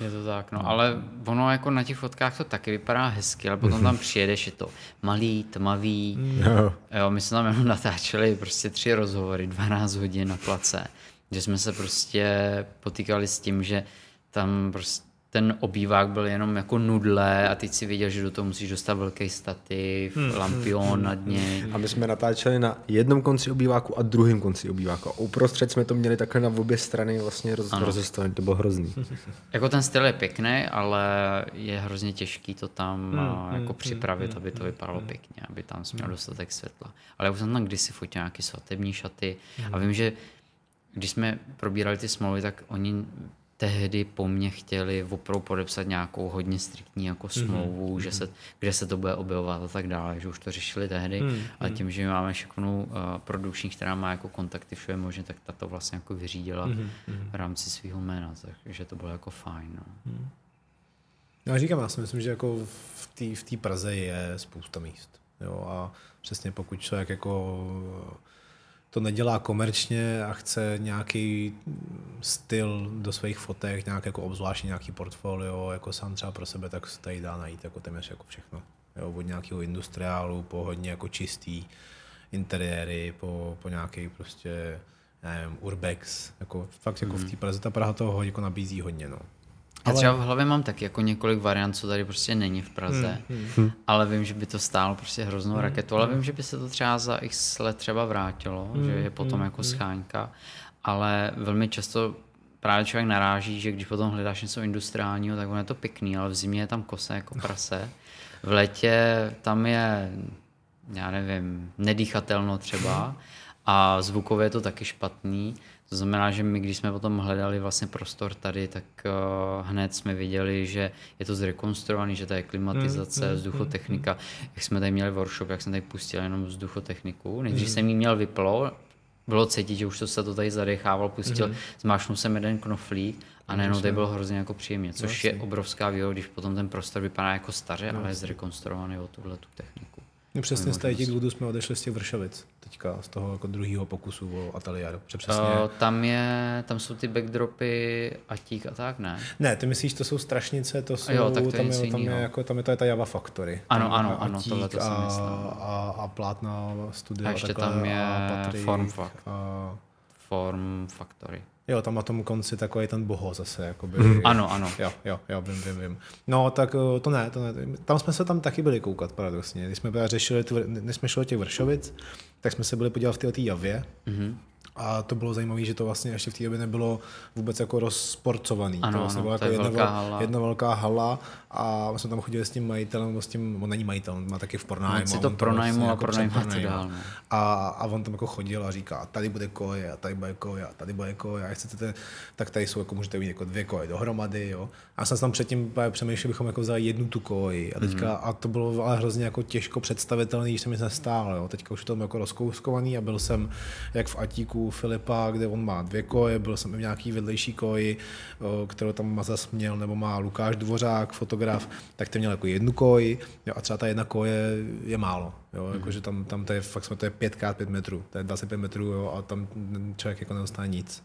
Je to tak, no, ale ono jako na těch fotkách to taky vypadá hezky, ale potom tam *laughs* přijedeš, je to malý, tmavý, no. jo, my jsme tam jenom natáčeli prostě tři rozhovory, 12 hodin na place, že jsme se prostě potýkali s tím, že tam prostě ten obývák byl jenom jako nudle a teď si viděl, že do toho musíš dostat velký stativ, hmm, lampion hmm, nad něj. A my jsme natáčeli na jednom konci obýváku a druhém konci obýváku. A uprostřed jsme to měli takhle na obě strany vlastně roz, rozestavené. To bylo hrozný. *laughs* jako ten styl je pěkný, ale je hrozně těžký to tam hmm, jako hmm, připravit, hmm, aby to vypadalo hmm. pěkně, aby tam měl dostatek světla. Ale já už jsem tam kdysi fotil nějaké svatební šaty hmm. a vím, že když jsme probírali ty smlouvy, tak oni tehdy po mně chtěli opravdu podepsat nějakou hodně striktní jako mhm, smlouvu, mm-hmm. že se, kde se to bude objevovat a tak dále, že už to řešili tehdy, mm-hmm. ale tím, že máme šikovnou uh, produkční, která má jako kontakty všude možně, tak ta to vlastně jako vyřídila mm-hmm. v rámci svého jména, takže to bylo jako fajn. No. Mm. Já říkám, já si myslím, že jako v té v Praze je spousta míst. Jo, a přesně pokud člověk jako to nedělá komerčně a chce nějaký styl do svých fotek, nějak jako obzvláštní nějaký portfolio, jako sám třeba pro sebe, tak se tady dá najít jako téměř jako všechno. Jo, od nějakého industriálu po hodně jako čistý interiéry, po, po nějaký prostě nevím, urbex, jako fakt jako mm. v té Praze ta Praha toho jako nabízí hodně, no. Já třeba v hlavě mám taky jako několik variant, co tady prostě není v Praze, hmm, hmm. ale vím, že by to stálo prostě hroznou hmm, raketu, ale hmm. vím, že by se to třeba za x let třeba vrátilo, hmm, že je potom hmm, jako hmm. schánka, ale velmi často právě člověk naráží, že když potom hledáš něco industriálního, tak ono je to pěkný, ale v zimě je tam kose jako prase. V létě tam je, já nevím, nedýchatelno třeba a zvukově je to taky špatný. To znamená, že my, když jsme potom hledali vlastně prostor tady, tak uh, hned jsme viděli, že je to zrekonstruovaný, že to je klimatizace, mm, vzduchotechnika. Mm, jak jsme tady měli workshop, jak jsem tady pustil jenom vzduchotechniku. Nejdřív mm. jsem jí měl vyplo, bylo cítit, že už to se to tady zadechával, pustil, mm. zmášnul jsem jeden knoflík a najednou tady bylo hrozně jako příjemně, což Vlastně. je obrovská výhoda, když potom ten prostor vypadá jako staře, ale je zrekonstruovaný o tuhle tu techniku. No přesně z těch důvodů jsme odešli z těch Vršovic, teďka z toho jako druhého pokusu o ateliéru. Že přesně... Uh, tam, je, tam jsou ty backdropy a tík a tak, ne? Ne, ty myslíš, to jsou strašnice, to jsou, jo, tak to je tam, něco je, tam, je, jako, tam je to je ta Java Factory. Ano, Tam ano, je ano, tohle to jsem a, myslel. a, a, plátna studia. A ještě takhle, tam je a Patrik Formfakt. A, Form Factory. Jo, tam na tom konci takový ten boho zase. Jakoby, Ano, ano. Jo, jo, jo, vím, vím, vím. No, tak eh, to ne, to ne. Tam jsme se tam taky byli koukat, paradoxně. Když jsme řešili, tu, než jsme šli těch Vršovic, tak jsme se byli podívat v té javě. Mhm. A to bylo zajímavé, že to vlastně ještě v té době nebylo vůbec jako rozporcovaný. Ano, to vlastně ano, byla to jako je jedna, velká vel- hala. jedna velká hala a my jsme tam chodili s tím majitelem, nebo s tím, on není majitel, on má taky v pronájmu. On si a to on pronajmul vlastně a jako pronajmul to dál, no. A, a on tam jako chodil a říká, tady bude koje, a tady bude koje, a tady bude koje, a jak chcete, tak tady jsou, jako můžete mít jako dvě koje dohromady, jo. A já jsem tam předtím přemýšlel, bychom jako vzali jednu tu koji. A teďka, Mhm. mm. a to bylo ale hrozně jako těžko představitelné, když jsem nic nestál, jo. Teďka už to jako rozkouskovaný a byl jsem jak v Atíku Filipa, kde on má dvě koje, byl jsem i v nějaký vedlejší koji, o, kterou tam Mazas měl, nebo má Lukáš Dvořák, fotograf, tak ten měl jako jednu koji, jo, a třeba ta jedna koje je málo, jo, Mhm. jakože tam, tam to je fakt jsme, to je 5x5 metrů, to je 25 metrů, jo, a tam člověk jako nedostane nic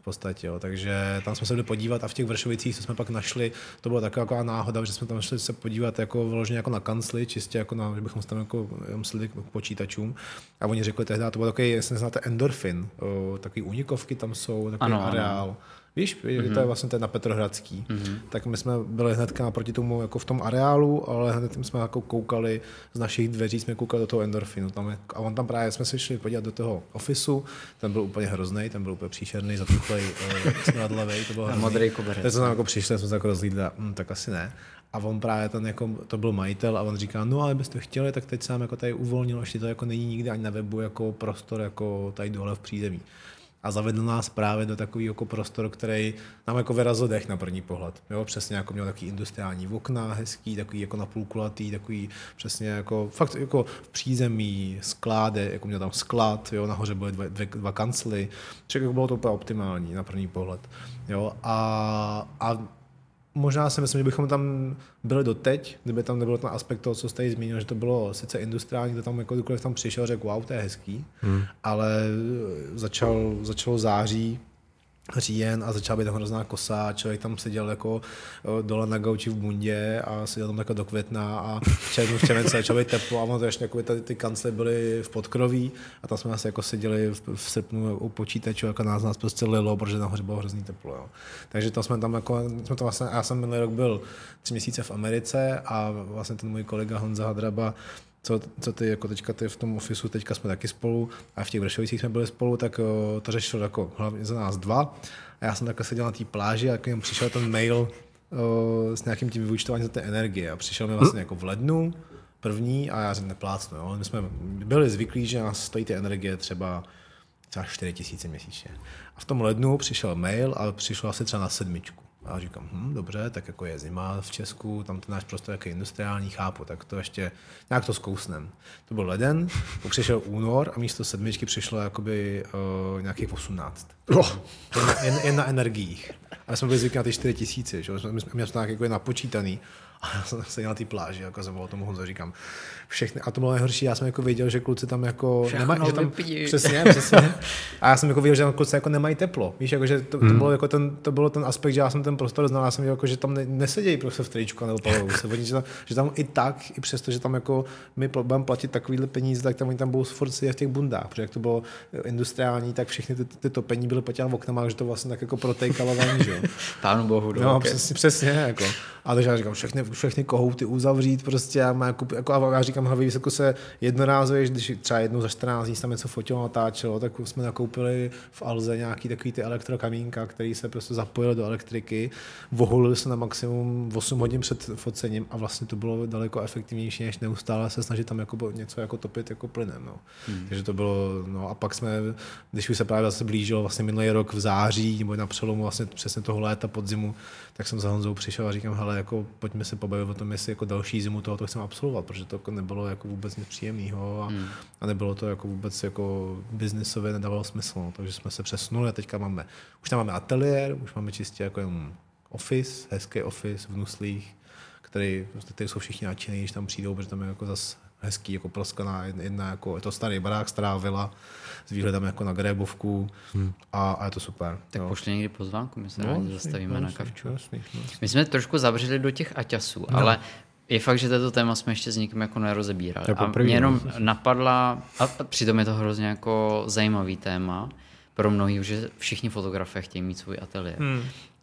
v podstatě, jo. takže tam jsme se byli podívat a v těch Vršovicích, co jsme pak našli, to byla taková náhoda, že jsme tam šli se podívat jako vyloženě jako na kancli, čistě jako na, že bychom se tam jako sedli k počítačům a oni řekli tehdy, to byl takový, jestli neznáte endorfin, o, takový unikovky tam jsou, takový Ano, ano, ano. Víš, mm-hmm. to je vlastně ten na Petrohradský. Mm-hmm. Tak my jsme byli hnedka naproti tomu jako v tom areálu, ale hned jsme jako koukali z našich dveří, jsme koukali do toho endorfinu. Tam je, a on tam právě jsme se šli podívat do toho ofisu, ten byl úplně hrozný, ten byl úplně příšerný, zatuchlej, uh, smradlavej, to bylo hrozný. modrý koberec. Tak jsme tam jako přišli, jsme se jako rozlídli hm, tak asi ne. A on právě ten jako, to byl majitel a on říká, no ale byste chtěli, tak teď jsem jako tady uvolnil, ještě to jako není nikdy ani na webu jako prostor jako tady dole v přízemí. A zavedl nás právě do takového jako prostoru, který nám jako vyrazil dech na první pohled. Jo, přesně jako měl takový industriální okna, hezký, takový jako napůlkulatý, takový přesně jako fakt jako v přízemí, skláde, jako měl tam sklad, jo, nahoře byly dva, dvě, dva kancly, čili jako bylo to úplně optimální na první pohled. Jo, a, a možná si myslím, že bychom tam byli doteď, kdyby tam nebyl ten aspekt toho, co jste jí zmínil, že to bylo sice industriální, kde tam jako kdykoliv tam přišel, řekl, wow, to je hezký, hmm. ale začal, začalo září, říjen a začala být tam hrozná kosa, člověk tam seděl jako dole na gauči v bundě a seděl tam jako do května a v v červenci začalo být teplo a ono to ještě jako ty, ty kancly byly v podkroví a tam jsme asi jako seděli v, v srpnu u počítačů, jako nás, nás prostě lilo, protože nahoře bylo hrozný teplo. Jo. Takže to jsme tam jako, jsme to vlastně, já jsem minulý rok byl tři měsíce v Americe a vlastně ten můj kolega Honza Hadraba co, co ty jako teďka ty v tom ofisu, teďka jsme taky spolu a v těch Vršovicích jsme byli spolu, tak o, to řešil jako hlavně za nás dva a já jsem takhle seděl na té pláži a k němu přišel ten mail o, s nějakým tím vyučtováním za té energie a přišel mi vlastně jako v lednu první a já jsem neplácnu, jo. My jsme byli zvyklí, že nás stojí ty energie třeba třeba 4 tisíce měsíčně. A v tom lednu přišel mail a přišlo asi třeba na sedmičku. A říkám, hm, dobře, tak jako je zima v Česku, tam ten náš prostor je industriální, chápu, tak to ještě nějak to zkousnem. To byl leden, pak přišel únor a místo sedmičky přišlo jakoby uh, nějakých 18. Oh. Jen, na, jen, jen na energiích. A my jsme byli zvyklí na ty 4 tisíce, že? My jsme měli to nějak jako je napočítaný. A já jsem seděl na té pláži, jako jsem volal tomu Honzo, říkám, všechny, a to bylo nejhorší, já jsem jako věděl, že kluci tam jako Všechno nemají, že tam, vypij. přesně, přesně. *laughs* A já jsem jako věděl, že tam kluci jako nemají teplo. Víš, jako, že to, to, bylo jako ten, to bylo ten aspekt, že já jsem ten prostor znal, já jsem věděl, jako, že tam ne, nesedějí prostě v tričku nebo palovou se. Oni, že, tam, že tam i tak, i přesto, že tam jako my budeme platit takovýhle peníze, tak tam oni tam budou furt sedět v těch bundách, protože jak to bylo industriální, tak všechny ty, ty topení byly potěla v oknama, že to vlastně tak jako protékalo ven, že jo. *laughs* Pánu bohu, No, okay. přesně, přesně, jako. A takže já říkám, všechny, všechny kohouty uzavřít, prostě já, mám jako, jako, a já říkám, hlavně jako se jednorázově, když třeba jednou za 14 dní se tam něco fotilo, natáčelo, tak jsme nakoupili v Alze nějaký takový ty elektrokamínka, který se prostě zapojil do elektriky, vohulili se na maximum 8 hodin před focením a vlastně to bylo daleko efektivnější, než neustále se snažit tam jako něco jako topit jako plynem. No. Hmm. Takže to bylo, no a pak jsme, když už se právě zase blížilo vlastně minulý rok v září, nebo na přelomu vlastně přesně toho léta podzimu, tak jsem za Honzou přišel a říkám, hele, jako pojďme se pobavit o tom, jestli jako další zimu tohoto chceme absolvovat, protože to jako nebylo jako vůbec nic příjemného a, hmm. a, nebylo to jako vůbec jako biznisově nedávalo smysl, no. takže jsme se přesunuli a teďka máme, už tam máme ateliér, už máme čistě jako jenom office, hezký office v Nuslích, který, prostě, který jsou všichni nadšený, když tam přijdou, protože tam je jako zas hezký, jako proskaná jedna, jako, je to starý barák, stará vila s výhledem jako na Grébovku hmm. a, a, je to super. Tak jo. pošli někdy pozvánku, my se no, rádi zastavíme no, na kavču. Jasný, no, My jsme trošku zavřeli do těch aťasů, no. ale je fakt, že toto téma jsme ještě s nikým jako nerozebírali. Je a mě jenom no. napadla, a přitom je to hrozně jako zajímavý téma pro mnohý, že všichni fotografé chtějí mít svůj ateliér. Hmm.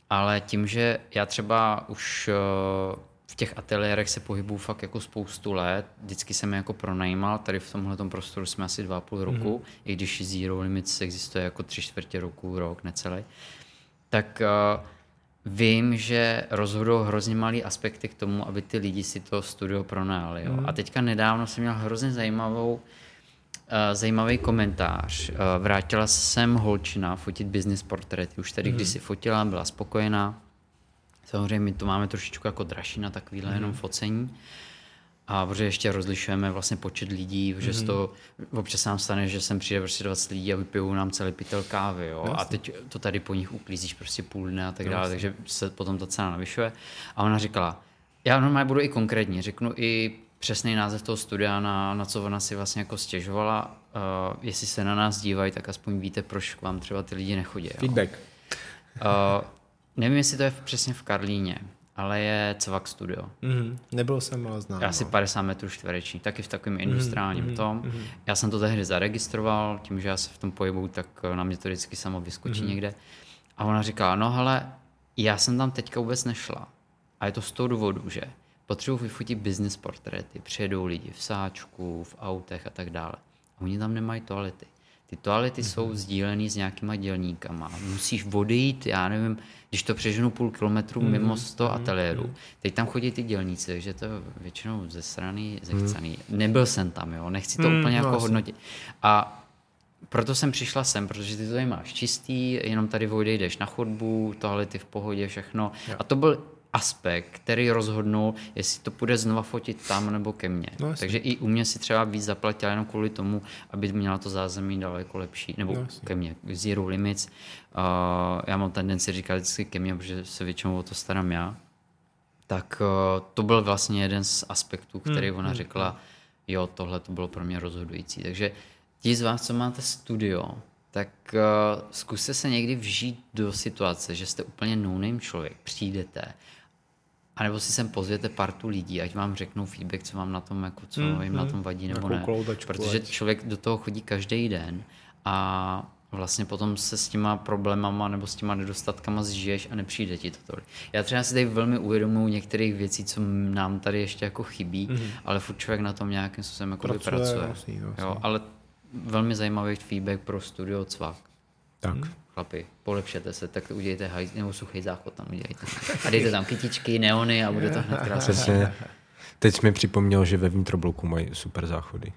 Ale tím, že já třeba už eh, v těch ateliérech se pohybuju fakt jako spoustu let, vždycky jsem je jako pronajímal, tady v tomhle prostoru jsme asi dva a půl roku, mm-hmm. i když Zero Limits existuje jako tři čtvrtě roku, rok, necelý, tak uh, vím, že rozhodují hrozně malý aspekty k tomu, aby ty lidi si to studio pronajali. Jo? Mm. A teďka nedávno jsem měl hrozně zajímavou uh, zajímavý komentář. Uh, vrátila se sem holčina fotit business portréty. Už tady mm. když si fotila, byla spokojená. Samozřejmě my to máme trošičku jako dražší na takovýhle mm. jenom focení. A protože ještě rozlišujeme vlastně počet lidí, že mm. to občas nám stane, že sem přijde prostě 20 lidí a vypijou nám celý pytel kávy, jo? A teď to tady po nich uklízíš prostě půl dne a tak dále, takže se potom ta cena navyšuje. A ona říkala, já normálně budu i konkrétní, řeknu i přesný název toho studia, na, na co ona si vlastně jako stěžovala. Uh, jestli se na nás dívají, tak aspoň víte, proč k vám třeba ty lidi nechodí. Jo? Feedback. Uh, nevím, jestli to je přesně v Karlíně, ale je Cvak Studio. Mm-hmm. Nebyl jsem, ale znám. Asi no. 50 metrů čtvereční, taky v takovém industriálním mm-hmm, tom. mhm. Já jsem to tehdy zaregistroval, tím, že já se v tom pohybu, tak na mě to vždycky samo vyskočí Mhm. někde. A ona říkala, no hele, já jsem tam teďka vůbec nešla. A je to z toho důvodu, že potřebuji vyfotit business portréty, přijedou lidi v sáčku, v autech a tak dále. A oni tam nemají toalety. Ty toalety Mhm. mm-hmm. jsou sdílený s nějakýma dělníkama. Musíš odejít, já nevím, když to přeženu půl kilometru Mhm. mm-hmm. mimo z toho ateliéru. Teď tam chodí ty dělníci, takže to je většinou ze strany zechcený. Nebyl jsem tam, jo, nechci to Mm, úplně no jako jasně. hodnotit. A proto jsem přišla sem, protože ty to tady máš čistý, jenom tady odejdeš na chodbu, toalety v pohodě, všechno. A to byl aspekt, který rozhodnul, jestli to půjde znova fotit tam nebo ke mně. No. Takže i u mě si třeba víc zaplatila jenom kvůli tomu, aby měla to zázemí daleko lepší, nebo No ke mně, Zero Limits. Uh, já mám tendenci říkat vždycky ke mně, protože se většinou o to starám já. Tak uh, to byl vlastně jeden z aspektů, který Hmm, ona řekla, jo, tohle to bylo pro mě rozhodující. Takže ti z vás, co máte studio, tak uh, zkuste se někdy vžít do situace, že jste úplně no člověk, přijdete, anebo si sem pozvěte partu lidí, ať vám řeknou feedback, co vám na tom, jako, co Mm, jim na mm. tom vadí nebo ne. kloudačku, Protože ať- člověk do toho chodí každý den a vlastně potom se s těma problémama nebo s těma nedostatkama zžiješ a nepřijde ti to tolik. Já třeba si tady velmi uvědomuji některých věcí, co nám tady ještě jako chybí, mm-hmm. ale furt člověk na tom nějakým způsobem jako Pracuje, pracuje. jasný, jasný. Jo, ale velmi zajímavý feedback pro studio Cvak. Tak. Chlapi, polepšete se, tak udějte haj, nebo suchý záchod tam udělejte. A dejte tam kytičky, neony a bude to hned krásné. Přesně. Teď jsi mi připomněl, že ve vnitrobloku mají super záchody.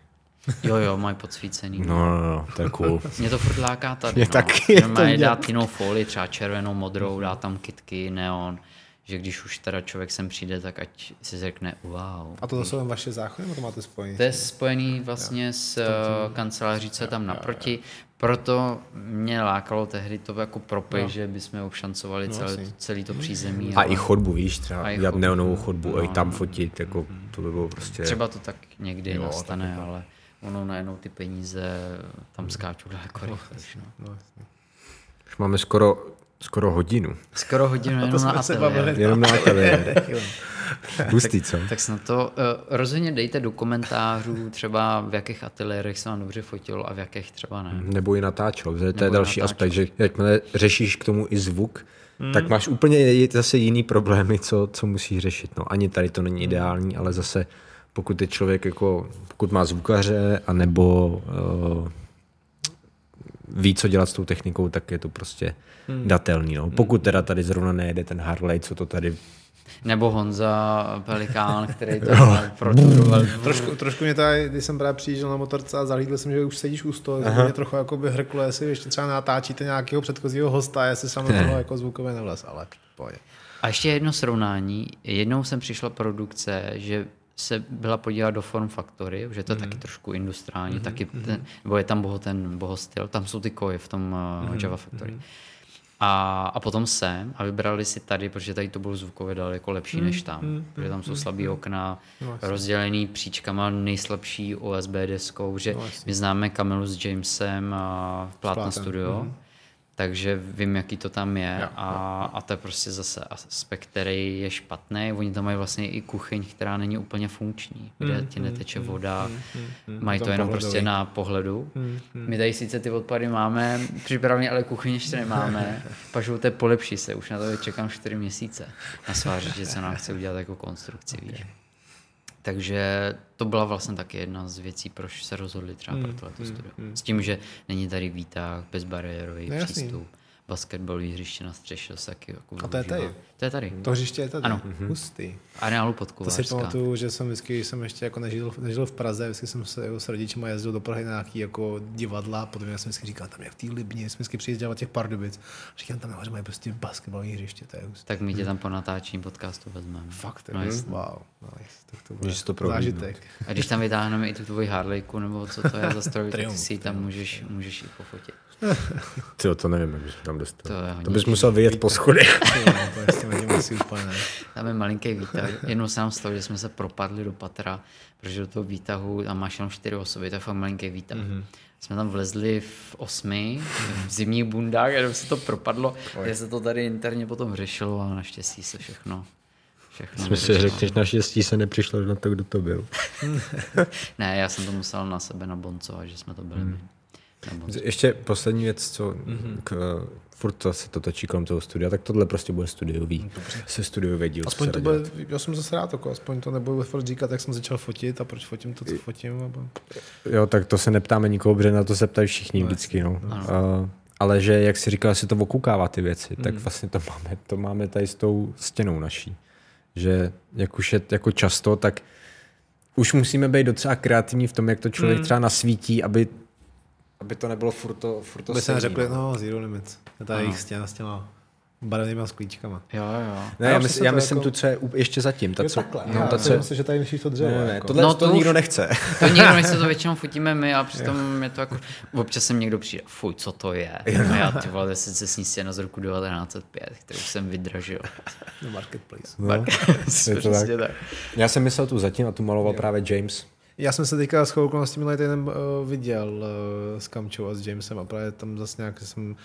Jo, jo, mají podsvícený. No, no, no, to je cool. Mě to furt láká tady. Mě no. taky, je to vidět. dát jinou folii, třeba červenou, modrou, dá tam kitky, neon, že když už teda člověk sem přijde, tak ať si řekne wow. A to jsou jen vaše záchody, nebo to máte spojené? To je spojený vlastně s uh, kanceláří, co je tam naproti, proto mě lákalo tehdy to jako propej, že bychom obšancovali celé, jasně. celý to přízemí. A ale i chodbu, víš, třeba A dělat chodbu. neonovou chodbu a i No, tam no. fotit, jako to by bylo prostě... Třeba to tak někdy Jo, nastane, ale ono najednou ty peníze tam skáčou daleko. No. No, jasně. Už máme skoro, skoro hodinu. Skoro hodinu jenom na ateliér. Jenom na ateliér. Hustý, co? Tak snad to uh, rozhodně dejte do komentářů třeba v jakých ateliérech se vám dobře fotilo a v jakých třeba ne. Nebo i natáčel. To je další natáčel. aspekt, že jakmile řešíš k tomu i zvuk, tak máš úplně zase jiný problémy, co, co musíš řešit. No, ani tady to není ideální, ale zase pokud je člověk jako, pokud má zvukaře, anebo uh, ví, co dělat s tou technikou, tak je to prostě datelný. No. Pokud teda tady zrovna nejede ten Harley, co to tady Nebo Honza Pelikán, který to *laughs* produkoval. Trošku, trošku mě tady, když jsem právě přijížděl na motorce a zahlídl jsem, že už sedíš u toho, tak mě trochu jako by hrklo, jestli ještě třeba natáčíte nějakého předchozího hosta, jestli do toho jako zvukově nevlez, ale pojď. A ještě jedno srovnání. Jednou jsem přišla produkce, že se byla podívat do Form Factory, že to je Mhm. taky trošku industriální, taky ten, nebo je tam boho ten bohostyl, tam jsou ty koje v tom uh, Java Factory. A, a potom sem a vybrali si tady, protože tady to bylo zvukově daleko lepší Hmm, než tam, protože tam jsou slabý okna, rozdělený příčkama nejslabší USB deskou, že No, jasně. my známe Kamilu s Jamesem a Plátem, Studio, mhm. Takže vím, jaký to tam je Jo, a, a to je prostě zase aspekt, který je špatný. Oni tam mají vlastně i kuchyň, která není úplně funkční, kde Hmm, ti neteče voda, mají Tam to jenom pohledový. prostě na pohledu. My tady sice ty odpady máme připravené, ale kuchyň ještě nemáme. *laughs* Pažou to polepší se, už na to čekám 4 měsíce na svářiště, co nám chce udělat jako konstrukci, víš. Takže to byla vlastně taky jedna z věcí, proč se rozhodli třeba pro tohleto studio. S tím, že není tady výtah, bezbariérový No jasný. Basketbalový hřiště na střeše se taky jako A to je tady? To je tady. To hřiště je tady. Ano. Hustý. Areálu To si podkovářská. pamatuju, že jsem vždycky, když jsem ještě jako nežil, nežil v Praze, vždycky jsem se jako s rodičima jezdil do Prahy na nějaký jako divadla, potom já jsem vždycky říkal, tam je v té Libni, jsme vždycky přijížděl těch Pardubic. Říkám, tam nahoře mají prostě basketbalový hřiště, to je hustý. Tak my tě tam po natáčení podcastu vezmeme. Fakt, No, no, jasně. wow, nice, tak to bude Že si to zážitek. A když tam vytáhneme i tu tvoji Harleyku, nebo co to je za stroj, tak si tam můžeš, můžeš i pofotit. Ty to nevím, jak bys tam dostal. To To, bys musel vyjet po schodech. *laughs* Tam je malinký výtah. Jednou se nám stalo, že jsme se propadli do patra, protože do toho výtahu tam máš jenom čtyři osoby, to je fakt malinký výtah. Mm-hmm. Jsme tam vlezli v osmi, v zimních bundách, jenom se to propadlo, že se to tady interně potom řešilo a naštěstí se všechno všechno Jsme si řekli, že naštěstí se nepřišlo na to, kdo to byl. *laughs* Ne, já jsem to musel na sebe naboncovat, že jsme to byli my. Naboncovat. Ještě poslední věc, co k, furt to se to točí kolem toho studia, tak tohle prostě bude studiový. Se studiový díl. Aspoň se to bude, dělat. já jsem zase rád, jako, aspoň to nebudu furt říkat, jak jsem začal fotit a proč fotím to, co fotím. A... Jo, tak to se neptáme nikoho, protože na to se ptají všichni vždycky. No. Uh, ale že, jak si říkal, si to okukává ty věci, tak vlastně to máme, to máme tady s tou stěnou naší. Že jak už je jako často, tak už musíme být docela kreativní v tom, jak to člověk třeba nasvítí, aby, aby to nebylo furt to, furt to To by se řekli, no. no, Zero Limits. To je ta jejich stěna s těma barevnýma sklíčkama. Jo, jo. Ne, Já mysl, já myslím jako- tu, co je ještě zatím. Ta, Jo, co, takhle. no, já ta, co, myslím, že tady myslíš to dřevo. ne, ne, jako. tohle No, no, to to už- nikdo nechce. To nikdo nechce, to *laughs* většinou fotíme my a přitom je to jako, občas sem někdo přijde, fuj, co to je? A já ty vole, se se stěna z roku 1905, kterou jsem vydražil. No, marketplace. No, je to Přesně tak. Já jsem myslel tu zatím a tu maloval právě James. Já jsem se teďka s okolností minulý týden uh, viděl uh, s Kamčou a s Jamesem a právě tam zase nějak jsem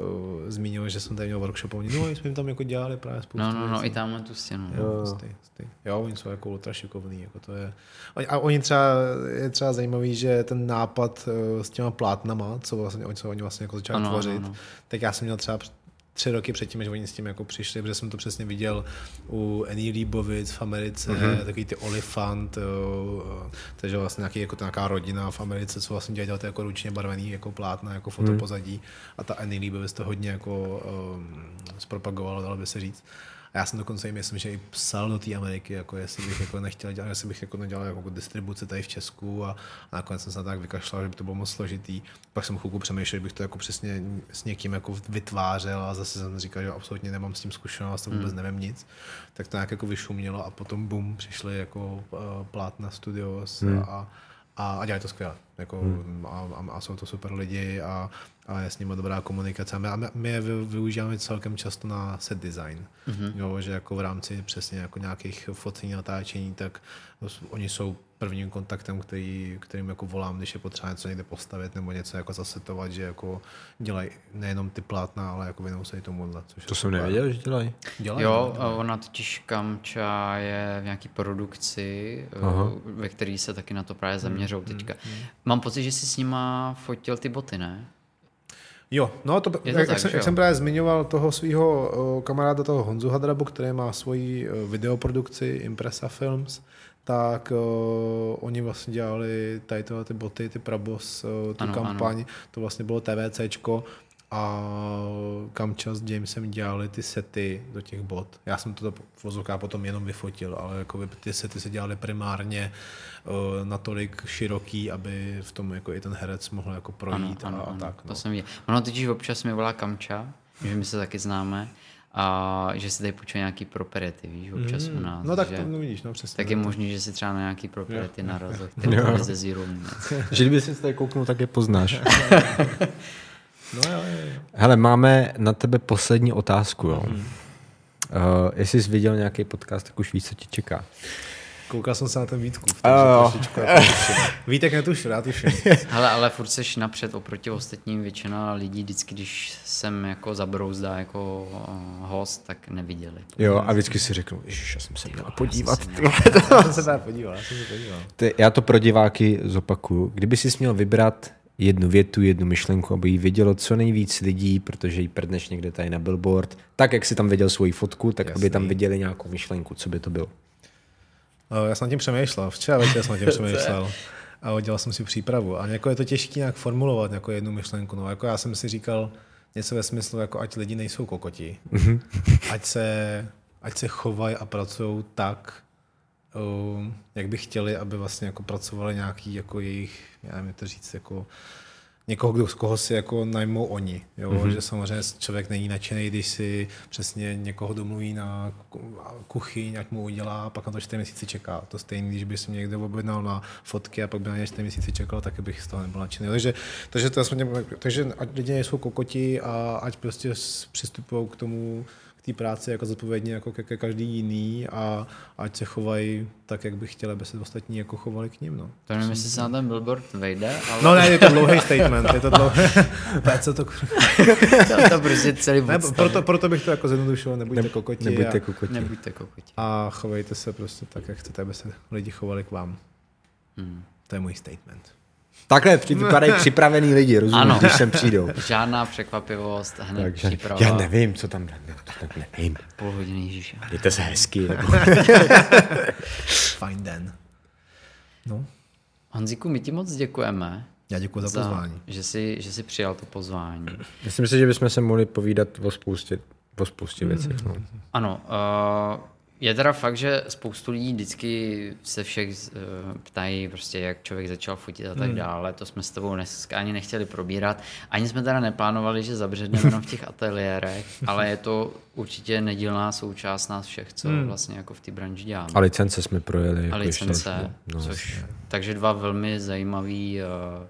uh, zmínil, že jsem tady měl workshop a oni, no, jsme jim tam jako dělali právě spoustu No, no, no, věcí. i tamhle tu stěnu. no. Jo, hustý, hustý. jo, oni jsou jako ultra šikovní, jako to je. A oni třeba, je třeba zajímavý, že ten nápad eh, s těma plátnama, co vlastně, oni, co oni vlastně jako začali Ano, ano, tvořit, ano. tak já jsem měl třeba před- tři roky předtím, než oni s tím jako přišli, protože jsem to přesně viděl u Annie Leibovitz v Americe, mm-hmm. takový ty Olifant, jo, takže vlastně nějaký, jako nějaká rodina v Americe, co vlastně dělali ty jako ručně barvený jako plátna, jako fotopozadí a ta Annie Leibovitz to hodně jako um, zpropagovala, dalo by se říct. A já jsem dokonce i myslím, že i psal do té Ameriky, jako jestli bych jako nechtěl dělat, jestli bych jako nedělal jako distribuci tady v Česku a, a nakonec jsem se na to tak vykašlal, že by to bylo moc složitý. Pak jsem chvilku přemýšlel, že bych to jako přesně s někým jako vytvářel a zase jsem říkal, že absolutně nemám s tím zkušenost, vůbec nevím nic. Tak to nějak jako vyšumělo a potom bum, přišli jako uh, plátna studios a, a, a dělají to skvěle. Jako, hmm. a, a, a, jsou to super lidi a, a je s nimi dobrá komunikace. A my, my- je vy, využíváme celkem často na set design. Mm-hmm. Jo, že jako v rámci přesně jako nějakých focení, natáčení, tak oni jsou prvním kontaktem, který, kterým jako volám, když je potřeba něco někde postavit nebo něco jako zasetovat, že jako dělají nejenom ty plátna, ale jako věnou se i tomuhle. Což To je jsem super. nevěděl, že dělají. Dělají, Jo, a ona totiž Kamča je v nějaký produkci, Aha. Aha. ve který se taky na to právě zaměřou teďka. Mám pocit, že jsi s nima fotil ty boty, ne? Jo, no to, Je to jak, tak, jsem, jak jsem právě zmiňoval toho svého kamaráda, toho Honzu Hadrabu, který má svoji eh, videoprodukci Impressa Films, tak uh, oni vlastně dělali tady tyhle ty boty, ty Prabos, uh, tu Ano, ano, ano. kampaň, to vlastně bylo TVCčko a Kamča s Jamesem dělali ty sety do těch bot. Já jsem to v vozovkách potom jenom vyfotil, ale jako by ty sety se dělaly primárně uh, natolik široký, aby v tom jako i ten herec mohl jako projít ano, a, ano, a ano, tak. To No. jsem viděl. Ono totiž občas mi volá Kamča, že my se taky známe, a že si tady půjčuje nějaký property, víš, občas u nás. No tak že, to no vidíš, no přesně. tak je možný, že si třeba na nějaký property narazil, *laughs* který to ze Zero. Že kdyby si tady kouknul, tak je poznáš. *laughs* No jo, jo. Hele, máme na tebe poslední otázku. Jo. Uh, jestli jsi viděl nějaký podcast, tak už víš, co tě čeká. Koukal jsem se na ten Vítku. Tuším. *laughs* Vítek netušil, já tuším. Hele, ale furt seš napřed oproti ostatním. Většina lidí vždycky, když jsem jako zabrouzdá jako uh, host, tak neviděli. Jo, a vždycky si řeknu, ježiš, já jsem se měl podívat. *laughs* Já jsem se podíval, já jsem se podíval. Ty, já to pro diváky zopakuju. Kdyby jsi měl vybrat jednu větu, jednu myšlenku, aby ji vidělo co nejvíc lidí, protože ji prdneš někde tady na billboard, tak jak si tam viděl svoji fotku, tak aby tam Jasný. viděli nějakou myšlenku, co by to bylo. No, já jsem tím přemýšlel, včera večer jsem tím *laughs* přemýšlel. A udělal jsem si přípravu. A jako je to těžké nějak formulovat, jako jednu myšlenku. No, jako já jsem si říkal něco ve smyslu, jako ať lidi nejsou kokoti. ať, se, ať se chovají a pracují tak, jak by chtěli, aby vlastně jako pracovali nějaký jako jejich, já nevím, to říct, jako někoho, kdo, z koho si jako najmou oni. Jo? Mm-hmm. Že samozřejmě člověk není nadšený, když si přesně někoho domluví na ku- kuchyň, ať mu udělá, a pak na to 4 měsíce čeká. To stejný, když by si mě někdo objednal na fotky a pak by na ně 4 měsíce čekal, tak bych z toho nebyl nadšený. Takže, takže, to jsme, takže ať lidi nejsou kokoti a ať prostě přistupují k tomu, k té práci jako zodpovědně jako ke, ke každý jiný a ať se chovají tak, jak by chtěli, aby se ostatní jako chovali k ním. No. To nevím, jestli se na ten billboard vejde, ale No ne, je to dlouhý statement, je to dlouhý. *laughs* co to, to, to prostě celý ne, proto, proto, bych to jako zjednodušil, nebuďte kokoti Nebuďte a, kokoti. Nebuďte kokoti. a chovejte se prostě tak, jak chcete, aby se lidi chovali k vám. Hmm. To je můj statement. Takhle vypadají připravený lidi, rozumíš, Ano. když sem přijdou. *laughs* Žádná překvapivost, hned Takže příprava. já nevím, co tam, ne, to tak nevím. Půl hodiny Ježíše. Mějte se hezky. Nebo... *laughs* Fine den. No, Honzíku, my ti moc děkujeme, já děkuji za pozvání. že jsi, že jsi přijal to pozvání. Myslím si, že bychom se mohli povídat o spoustě, o spoustě věcí. No. Ano, uh, je teda fakt, že spoustu lidí vždycky se všech uh, ptají, prostě jak člověk začal fotit a tak Hmm. dále. To jsme s tebou dneska ani nechtěli probírat. Ani jsme teda neplánovali, že zabředneme jenom v těch ateliérech, *laughs* ale je to určitě nedílná součást nás všech, co Hmm. vlastně jako v té branži děláme. A licence jsme projeli. A Jako licence, ještě, no, což, takže dva velmi zajímavý uh,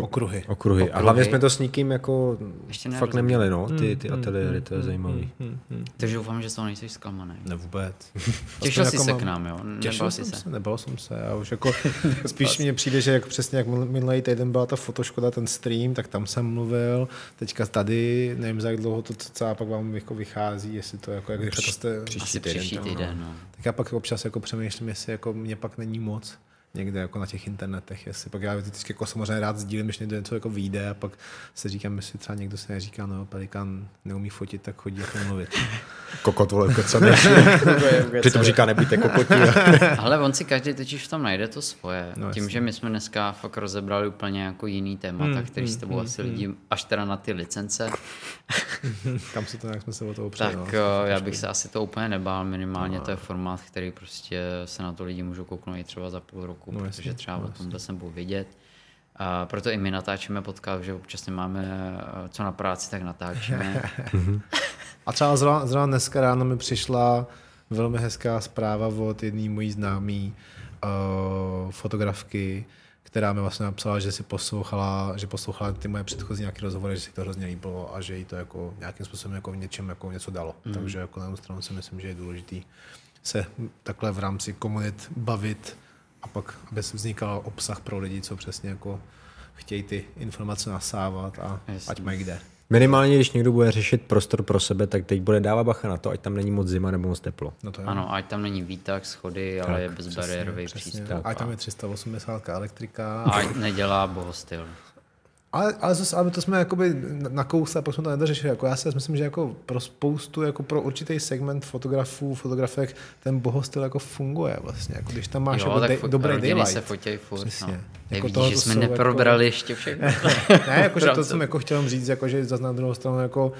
po, Okruhy. okruhy. A Okruhy. hlavně jsme to s nikým jako Ještě fakt neměli, no, ty, ty Hmm, ateliéry, to je zajímavý. Takže doufám, že z toho nejsi zklamaný. Ne vůbec. *laughs* Těšil Aspoň jsi jako se mám- k nám, jo? Těšil Nebal jsem jsi se, se? nebal jsem se. Já už jako, *laughs* spíš mně přijde, že jak přesně jak minul- minulý týden byla ta fotoškoda, ten stream, tak tam jsem mluvil. Teďka tady, nevím za jak dlouho to celá pak vám jako vychází, jestli to jako, jak rychle to jste, Asi příští tam, týden, no. tak já pak občas jako přemýšlím, jestli jako mě pak není moc někde jako na těch internetech, jestli pak já vždycky jako samozřejmě rád sdílím, když někdo něco jako vyjde a pak se říkám, jestli třeba někdo se neříká, no Pelikán neumí fotit, tak chodí jako mluvit. *laughs* Kokot, vole, kecameš. *laughs* Přitom říká, nebuďte kokoti. *laughs* Ale on si každý totiž v tom najde to svoje. No, No, Tím, jasně. že my jsme dneska fakt rozebrali úplně jako jiný témata, Hmm, který s tebou asi lidi, až teda na ty licence, Kam se to nějak jsme se o to opřeli. tak no. no, já bych se asi to úplně nebál. Minimálně to je formát, který prostě se na to lidi můžou kouknout i třeba za půl roku, No, protože třeba no, o tom vůbec nebudou vědět. A proto i my natáčíme podcast, že občas nemáme eh, co na práci, tak natáčíme. *laughs* A třeba zrovna, zrovna dneska ráno mi přišla velmi hezká zpráva od jedné mojí známý uh, fotografky, která mi vlastně napsala, že si poslouchala, že poslouchala ty moje předchozí nějaké rozhovory, že si to hrozně líbilo a že jí to jako nějakým způsobem jako v něčem jako něco dalo. Mm. Takže jako na jednu stranu si myslím, že je důležitý se takhle v rámci komunit bavit a pak, aby se vznikal obsah pro lidi, co přesně jako chtějí ty informace nasávat a Jasně. ať mají kde. Minimálně, když někdo bude řešit prostor pro sebe, tak teď bude dávat bacha na to, ať tam není moc zima nebo moc teplo. No to jo. Ano, ať tam není výtah, schody, ale je bezbariérový přístup. A tam je 380 elektrika. A ať nedělá bohostyl. Ale, ale, zase, ale to jsme jakoby nakousli a pak jsme to nedořešili. Jako já si myslím, že jako pro spoustu, jako pro určitý segment fotografů, fotografek, ten bohostyl jako funguje vlastně. Jako když tam máš jo, jako dej, fo- dobrý daylight. se fotějí furt. Přesně. No. Jako Jako tohle že jsme jsou neprobrali jako- ještě všechno. *laughs* ne, jako, že to jsem jako chtěl říct, jako, že zase na druhou stranu jako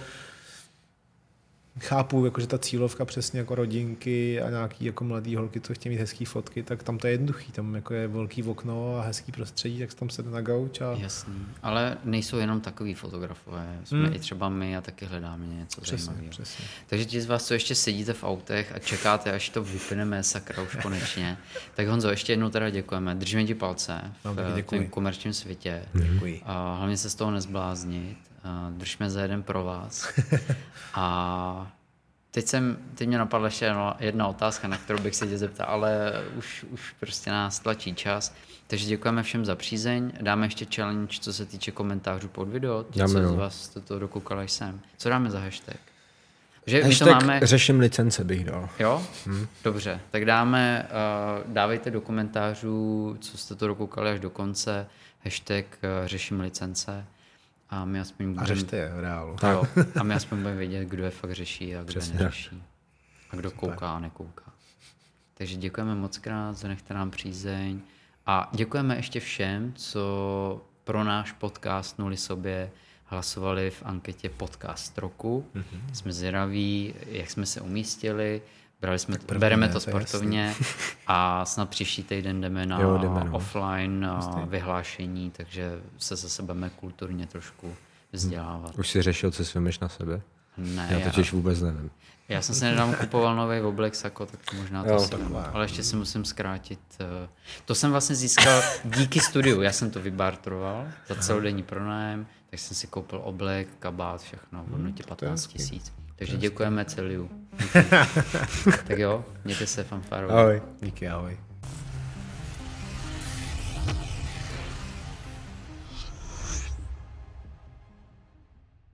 chápu, jako, že ta cílovka přesně jako rodinky a nějaký jako mladý holky, co chtějí mít hezký fotky, tak tam to je jednoduchý, tam jako je velký okno a hezký prostředí, tak tam sedne na gauč a Jasný. Ale nejsou jenom takový fotografové. Jsme hmm. i třeba my a taky hledáme něco přesně, zajímavého. přesně. Takže ti z vás, co ještě sedíte v autech a čekáte, až to vypneme sakra už konečně, *laughs* tak Honzo, ještě jednou teda děkujeme. Držíme ti palce Vám taky v tom komerčním světě. Děkuji. A hlavně se z toho nezbláznit. Držme za jeden pro vás. *laughs* A teď, jsem, teď mě napadla ještě jedna- otázka, na kterou bych se tě zeptal, ale už, už prostě nás tlačí čas. Takže děkujeme všem za přízeň. Dáme ještě challenge, co se týče komentářů pod video. Ti, Dáme, co no. z vás to dokoukali až sem. Co dáme za hashtag? Že my to Hashtag máme... řeším licence bych dal. Jo? Hmm. Dobře, tak dáme, uh, dávejte do komentářů, co jste to dokoukali až do konce, hashtag uh, řeším licence a my aspoň A budeme... řešte je v reálu. Jo, a my aspoň budeme vědět, kdo je fakt řeší a kdo Přesně je neřeší. A kdo kouká a nekouká. Takže děkujeme moc krát, zanechte nám přízeň. A děkujeme ještě všem, co pro náš podcast Nuli sobě hlasovali v anketě Podcast roku. Mm-hmm. Jsme zvědaví, jak jsme se umístili. Brali jsme, první bereme ne, to sportovně *laughs* a snad příští týden jdeme na Jo, jdeme, no. offline a vyhlášení, takže se zase budeme kulturně trošku vzdělávat. Už si řešil, co si vymeš na sebe? Ne, Já totiž vůbec nevím. já jsem si nedávno kupoval nový oblek sako, tak možná to Jo, si. Ale ještě si musím zkrátit. eh, To jsem vlastně získal díky studiu. Já jsem to vybartroval za celodenní pronájem, tak jsem si koupil oblek, kabát, všechno v hodnotě 15 tisíc. Takže děkujeme Celiu. *laughs* tak jo, mějte se fanfárově. Ahoj. Díky, ahoj.